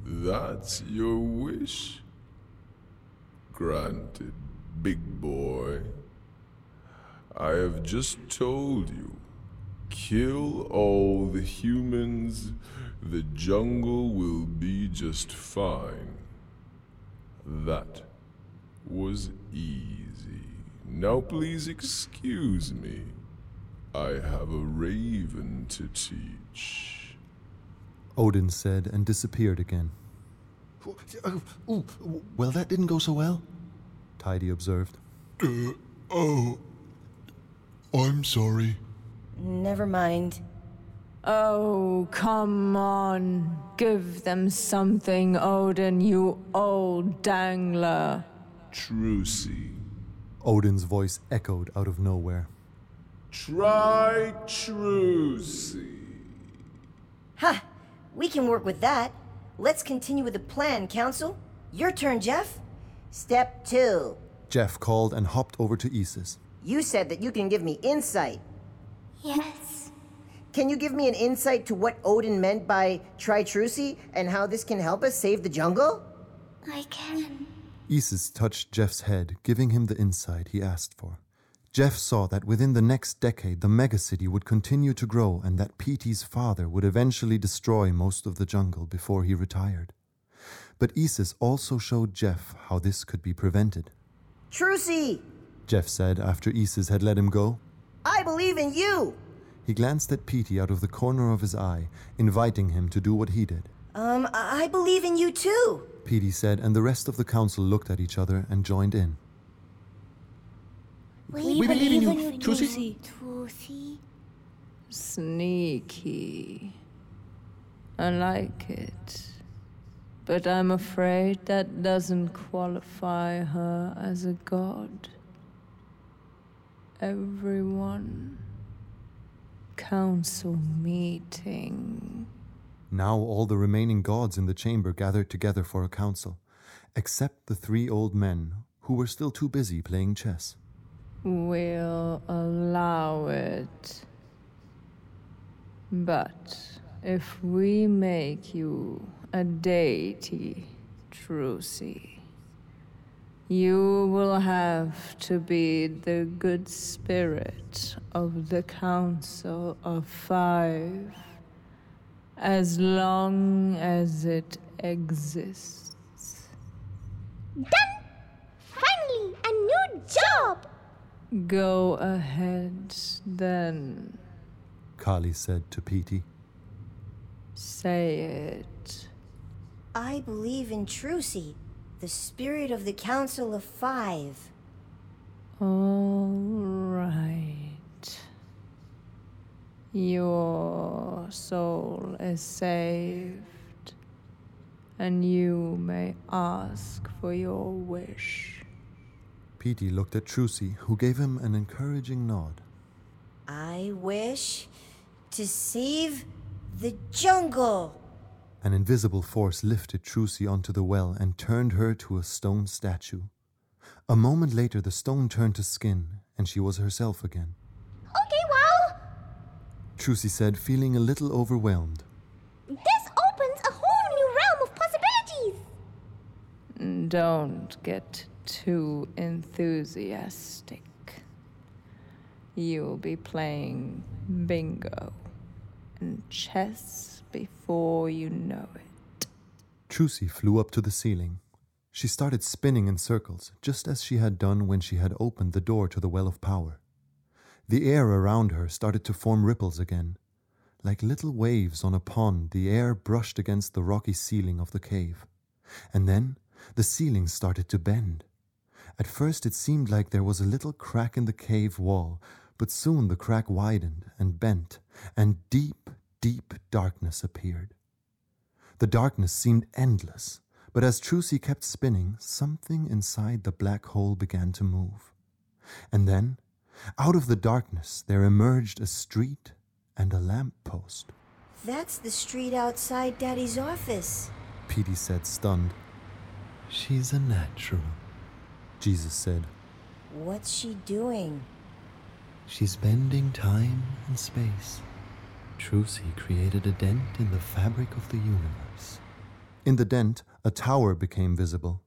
That's your wish? Granted, big boy. I have just told you kill all the humans, the jungle will be just fine. That was easy. Now, please excuse me. I have a raven to teach. Odin said and disappeared again. Ooh, well, that didn't go so well. Tidy observed. Uh, oh. I'm sorry. Never mind. Oh, come on. Give them something, Odin, you old dangler. Trucy. Odin's voice echoed out of nowhere. Try Trucy. Ha! We can work with that. Let's continue with the plan, Council. Your turn, Jeff. Step two. Jeff called and hopped over to Isis. You said that you can give me insight. Yes. Can you give me an insight to what Odin meant by Try Trucy and how this can help us save the jungle? I can. Isis touched Jeff's head, giving him the insight he asked for. Jeff saw that within the next decade the megacity would continue to grow and that Petey's father would eventually destroy most of the jungle before he retired. But Isis also showed Jeff how this could be prevented. Trucy! Jeff said after Isis had let him go. I believe in you! He glanced at Petey out of the corner of his eye, inviting him to do what he did. Um, I I believe in you too. Petey said, and the rest of the council looked at each other and joined in. We, believe in you, Trucy. Trucy. Sneaky. I like it. But I'm afraid that doesn't qualify her as a god. Everyone. Council meeting. Now all the remaining gods in the chamber gathered together for a council, except the three old men, who were still too busy playing chess. we'll allow it. But if we make you a deity, Trucy, you will have to be the good spirit of the Council of Five as long as it exists. Done! Finally, a new job! Go ahead, then. Kali said to Petey. Say it. I believe in Trucy, the spirit of the Council of Five. All right. Your soul is saved, and you may ask for your wish. Petey looked at Trucy, who gave him an encouraging nod. I wish to save the jungle. An invisible force lifted Trucy onto the well and turned her to a stone statue. A moment later, the stone turned to skin, and she was herself again. Okay, well. Trucy said, feeling a little overwhelmed. This opens a whole new realm of possibilities! Don't get too enthusiastic. You'll be playing bingo and chess before you know it. Trucy flew up to the ceiling. She started spinning in circles, just as she had done when she had opened the door to the well of power. The air around her started to form ripples again. Like little waves on a pond, the air brushed against the rocky ceiling of the cave. And then the ceiling started to bend. At first, it seemed like there was a little crack in the cave wall, but soon the crack widened and bent, and deep, deep darkness appeared. The darkness seemed endless, but as Trucy kept spinning, something inside the black hole began to move. And then, out of the darkness, there emerged a street and a lamp post. That's the street outside Daddy's office. Petey said, stunned. She's a natural, Jesus said. What's she doing? She's bending time and space. Trucy created a dent in the fabric of the universe. In the dent, a tower became visible.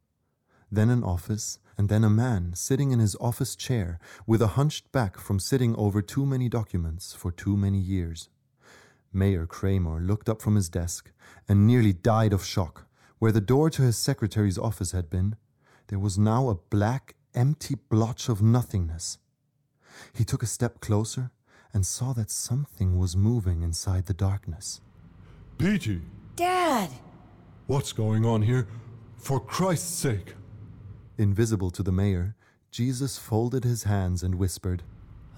Then an office, and then a man sitting in his office chair with a hunched back from sitting over too many documents for too many years. Mayor Kramer looked up from his desk and nearly died of shock. Where the door to his secretary's office had been, there was now a black, empty blotch of nothingness. He took a step closer and saw that something was moving inside the darkness. Petey, Dad! what's going on here? For Christ's sake. Invisible to the mayor, Jesus folded his hands and whispered,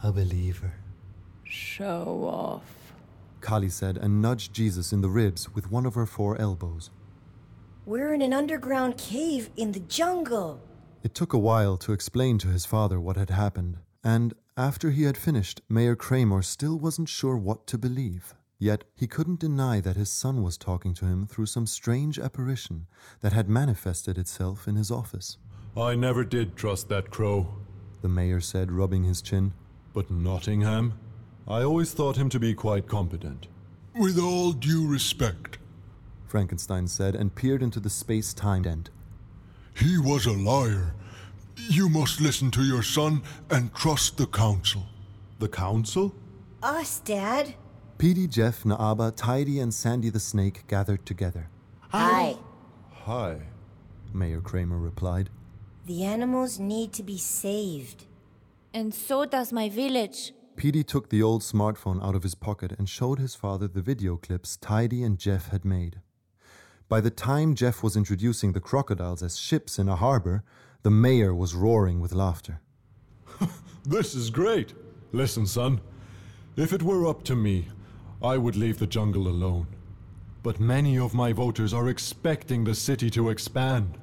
A believer. Show off. Kali said and nudged Jesus in the ribs with one of her four elbows. We're in an underground cave in the jungle. It took a while to explain to his father what had happened, and after he had finished, Mayor Kramer still wasn't sure what to believe. Yet he couldn't deny that his son was talking to him through some strange apparition that had manifested itself in his office. I never did trust that crow, the mayor said, rubbing his chin. But Nottingham? I always thought him to be quite competent. With all due respect, Frankenstein said and peered into the space time dent. He was a liar. You must listen to your son and trust the council. The council? Us, Dad. Petey, Jeff, Naaba, Tidy, and Sandy the Snake gathered together. Hi. Hi, Mayor Kramer replied. The animals need to be saved. And so does my village. Petey took the old smartphone out of his pocket and showed his father the video clips Tidy and Jeff had made. By the time Jeff was introducing the crocodiles as ships in a harbor, the mayor was roaring with laughter. this is great. Listen, son. If it were up to me, I would leave the jungle alone. But many of my voters are expecting the city to expand.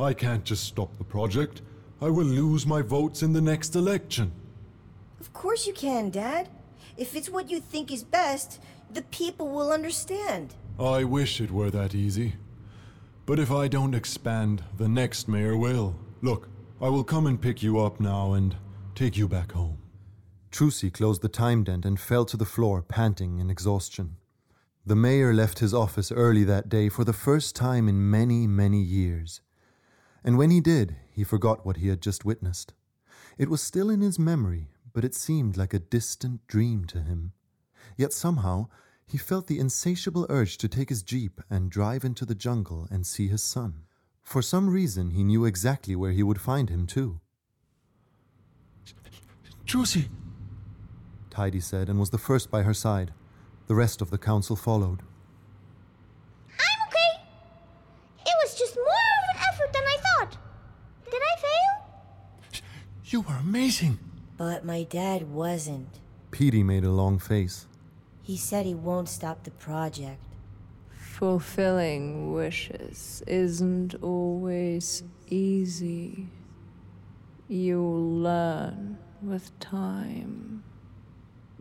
I can't just stop the project. I will lose my votes in the next election. Of course you can, Dad. If it's what you think is best, the people will understand. I wish it were that easy. But if I don't expand, the next mayor will. Look, I will come and pick you up now, and take you back home. Trucy closed the time dent and fell to the floor, panting in exhaustion. The mayor left his office early that day for the first time in many, many years. And when he did, he forgot what he had just witnessed. It was still in his memory, but it seemed like a distant dream to him. Yet somehow, he felt the insatiable urge to take his jeep and drive into the jungle and see his son. For some reason, he knew exactly where he would find him, too. Trucy! Tidy said, and was the first by her side. The rest of the council followed. I'm okay. It was just more of an effort than I thought. Did I fail? You were amazing. But my dad wasn't. Petey made a long face. He said he won't stop the project. Fulfilling wishes isn't always easy. You'll learn with time.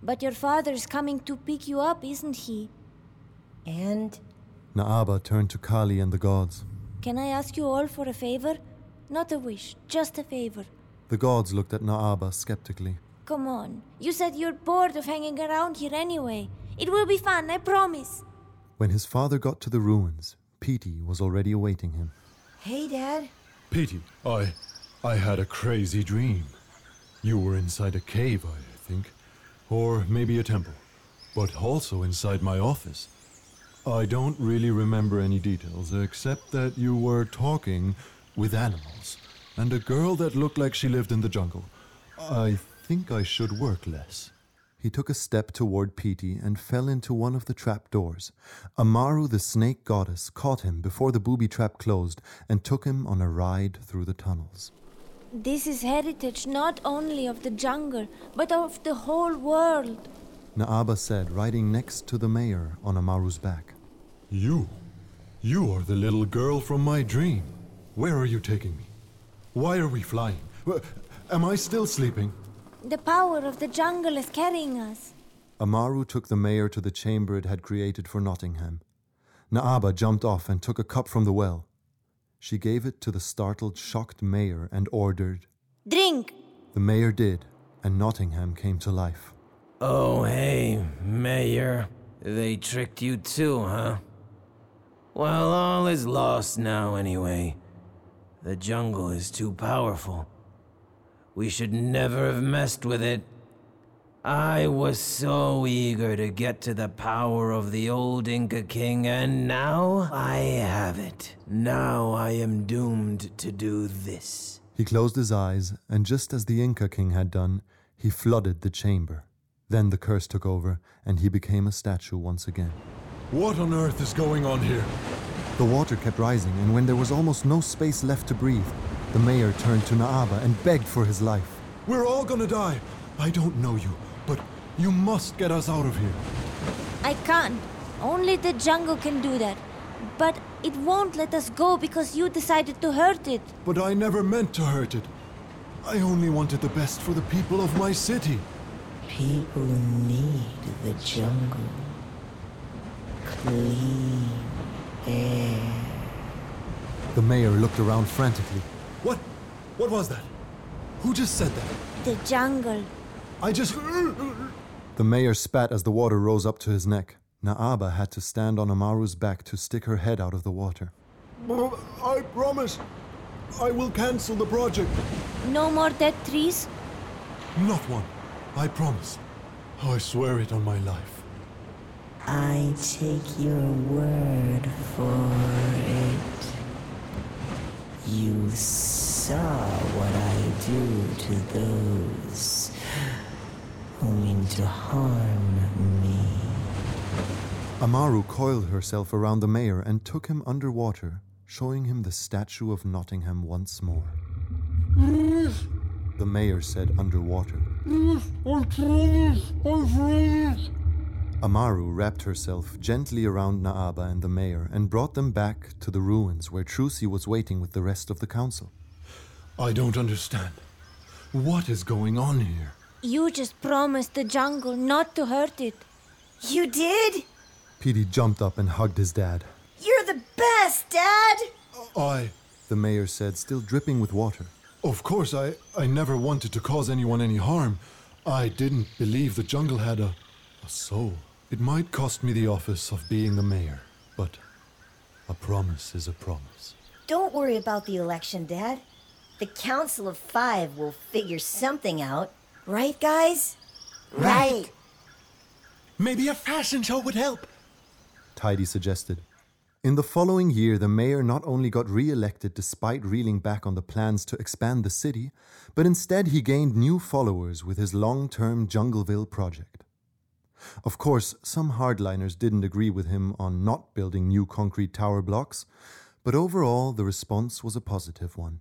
But your father's coming to pick you up, isn't he? And? Naaba turned to Kali and the gods. Can I ask you all for a favor? Not a wish, just a favor. The gods looked at Naaba skeptically. Come on. You said you're bored of hanging around here anyway. It will be fun, I promise. When his father got to the ruins, Petey was already awaiting him. Hey, Dad. Petey, I. I had a crazy dream. You were inside a cave, I think. Or maybe a temple. But also inside my office. I don't really remember any details, except that you were talking with animals, and a girl that looked like she lived in the jungle. I think I should work less. He took a step toward Petey and fell into one of the trap doors. Amaru, the snake goddess, caught him before the booby trap closed and took him on a ride through the tunnels. This is heritage not only of the jungle, but of the whole world. Naaba said, riding next to the mayor on Amaru's back. You? You are the little girl from my dream. Where are you taking me? Why are we flying? Am I still sleeping? The power of the jungle is carrying us. Amaru took the mayor to the chamber it had created for Nottingham. Naaba jumped off and took a cup from the well. She gave it to the startled, shocked mayor and ordered, Drink! The mayor did, and Nottingham came to life. Oh, hey, Mayor. They tricked you too, huh? Well, all is lost now anyway. The jungle is too powerful. We should never have messed with it. I was so eager to get to the power of the old Inca king, and now I have it. Now I am doomed to do this. He closed his eyes, and just as the Inca king had done, he flooded the chamber. Then the curse took over, and he became a statue once again. What on earth is going on here? The water kept rising, and when there was almost no space left to breathe, the mayor turned to Naaba and begged for his life. We're all gonna die. I don't know you, but you must get us out of here. I can't. Only the jungle can do that. But it won't let us go because you decided to hurt it. But I never meant to hurt it. I only wanted the best for the people of my city. People need the jungle. Clean air. The mayor looked around frantically. What? What was that? Who just said that? The jungle. I just. The mayor spat as the water rose up to his neck. Naaba had to stand on Amaru's back to stick her head out of the water. I promise. I will cancel the project. No more dead trees? Not one. I promise. I swear it on my life. I take your word for it. You saw what I do to those who mean to harm me. Amaru coiled herself around the mayor and took him underwater, showing him the statue of Nottingham once more. The mayor said underwater. I promise, I promise. Amaru wrapped herself gently around Naaba and the mayor and brought them back to the ruins where Trucy was waiting with the rest of the council. I don't understand. What is going on here? You just promised the jungle not to hurt it. You did? Petey jumped up and hugged his dad. You're the best, Dad! I. The mayor said, still dripping with water. Of course, I, I never wanted to cause anyone any harm. I didn't believe the jungle had a, a soul. It might cost me the office of being the mayor, but a promise is a promise. Don't worry about the election, Dad. The Council of Five will figure something out. Right, guys? Right. Maybe a fashion show would help. Tidy suggested. In the following year, the mayor not only got re elected despite reeling back on the plans to expand the city, but instead he gained new followers with his long term Jungleville project. Of course, some hardliners didn't agree with him on not building new concrete tower blocks, but overall the response was a positive one.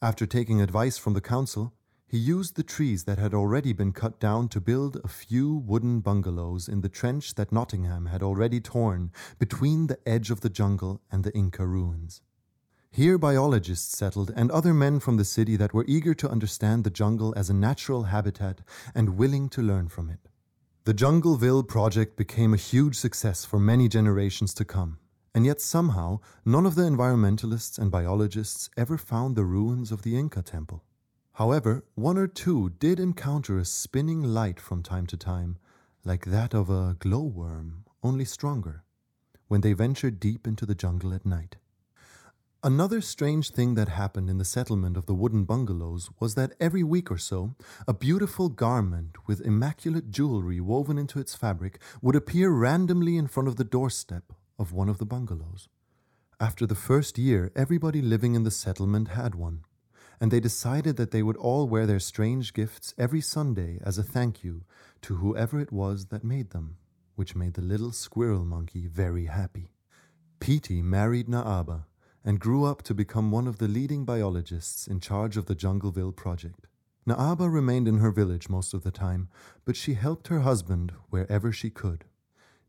After taking advice from the council, he used the trees that had already been cut down to build a few wooden bungalows in the trench that Nottingham had already torn between the edge of the jungle and the Inca ruins. Here, biologists settled and other men from the city that were eager to understand the jungle as a natural habitat and willing to learn from it. The Jungleville project became a huge success for many generations to come, and yet somehow none of the environmentalists and biologists ever found the ruins of the Inca temple. However, one or two did encounter a spinning light from time to time, like that of a glowworm, only stronger, when they ventured deep into the jungle at night. Another strange thing that happened in the settlement of the wooden bungalows was that every week or so, a beautiful garment with immaculate jewelry woven into its fabric would appear randomly in front of the doorstep of one of the bungalows. After the first year, everybody living in the settlement had one and they decided that they would all wear their strange gifts every Sunday as a thank you to whoever it was that made them, which made the little squirrel monkey very happy. Petey married Naaba and grew up to become one of the leading biologists in charge of the Jungleville project. Naaba remained in her village most of the time, but she helped her husband wherever she could.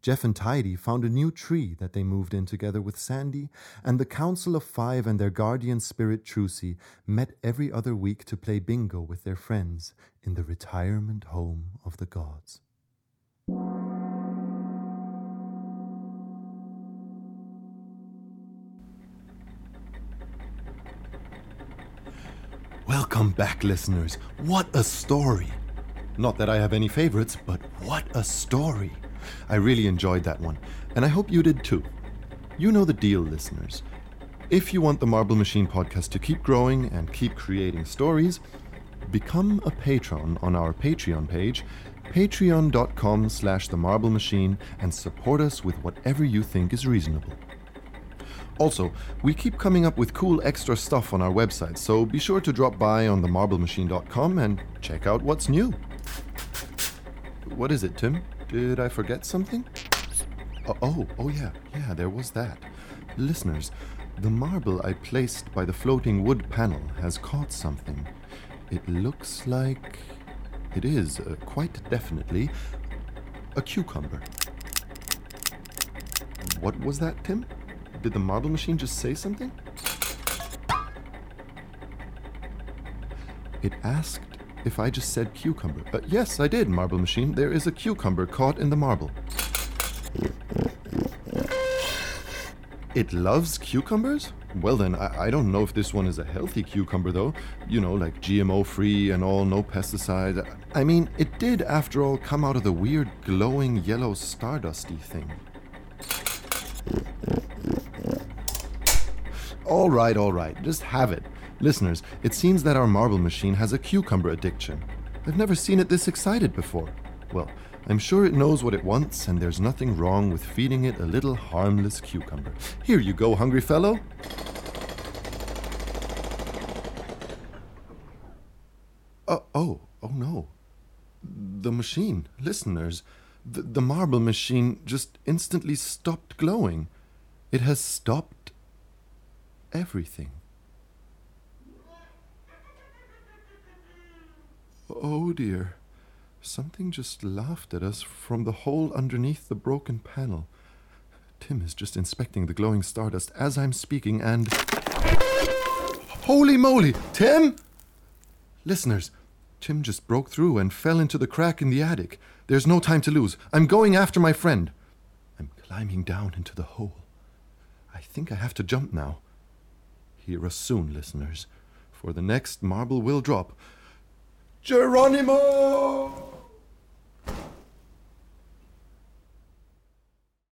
Jeff and Tidy found a new tree that they moved in together with Sandy, and the Council of Five and their guardian spirit Trucy met every other week to play bingo with their friends in the retirement home of the gods. Welcome back, listeners. What a story! Not that I have any favorites, but what a story! I really enjoyed that one, and I hope you did too. You know the deal, listeners. If you want the Marble Machine podcast to keep growing and keep creating stories, become a patron on our Patreon page, patreon.com slash the marble machine, and support us with whatever you think is reasonable. Also, we keep coming up with cool extra stuff on our website, so be sure to drop by on themarblemachine.com and check out what's new. What is it, Tim? Did I forget something? Oh, oh, oh yeah, yeah, there was that. Listeners, the marble I placed by the floating wood panel has caught something. It looks like. It is, uh, quite definitely, a cucumber. What was that, Tim? Did the marble machine just say something? It asked if I just said cucumber. Uh, yes, I did, Marble Machine. There is a cucumber caught in the marble. It loves cucumbers? Well, then, I, I, don't know if this one is a healthy cucumber, though. You know, like GMO free and all, no pesticides. I mean, it did, after all, come out of the weird glowing yellow stardusty thing. All right, all right, just have it. Listeners, it seems that our marble machine has a cucumber addiction. I've never seen it this excited before. Well, I'm sure it knows what it wants, and there's nothing wrong with feeding it a little harmless cucumber. Here you go, hungry fellow. Uh, oh, oh no. The machine, listeners, the, the marble machine just instantly stopped glowing. It has stopped everything. Oh dear. Something just laughed at us from the hole underneath the broken panel. Tim is just inspecting the glowing stardust as I'm speaking, and. Holy moly! Tim! Listeners, Tim just broke through and fell into the crack in the attic. There's no time to lose. I'm going after my friend. I'm climbing down into the hole. I think I have to jump now. Hear us soon, listeners for the next marble will drop. Geronimo!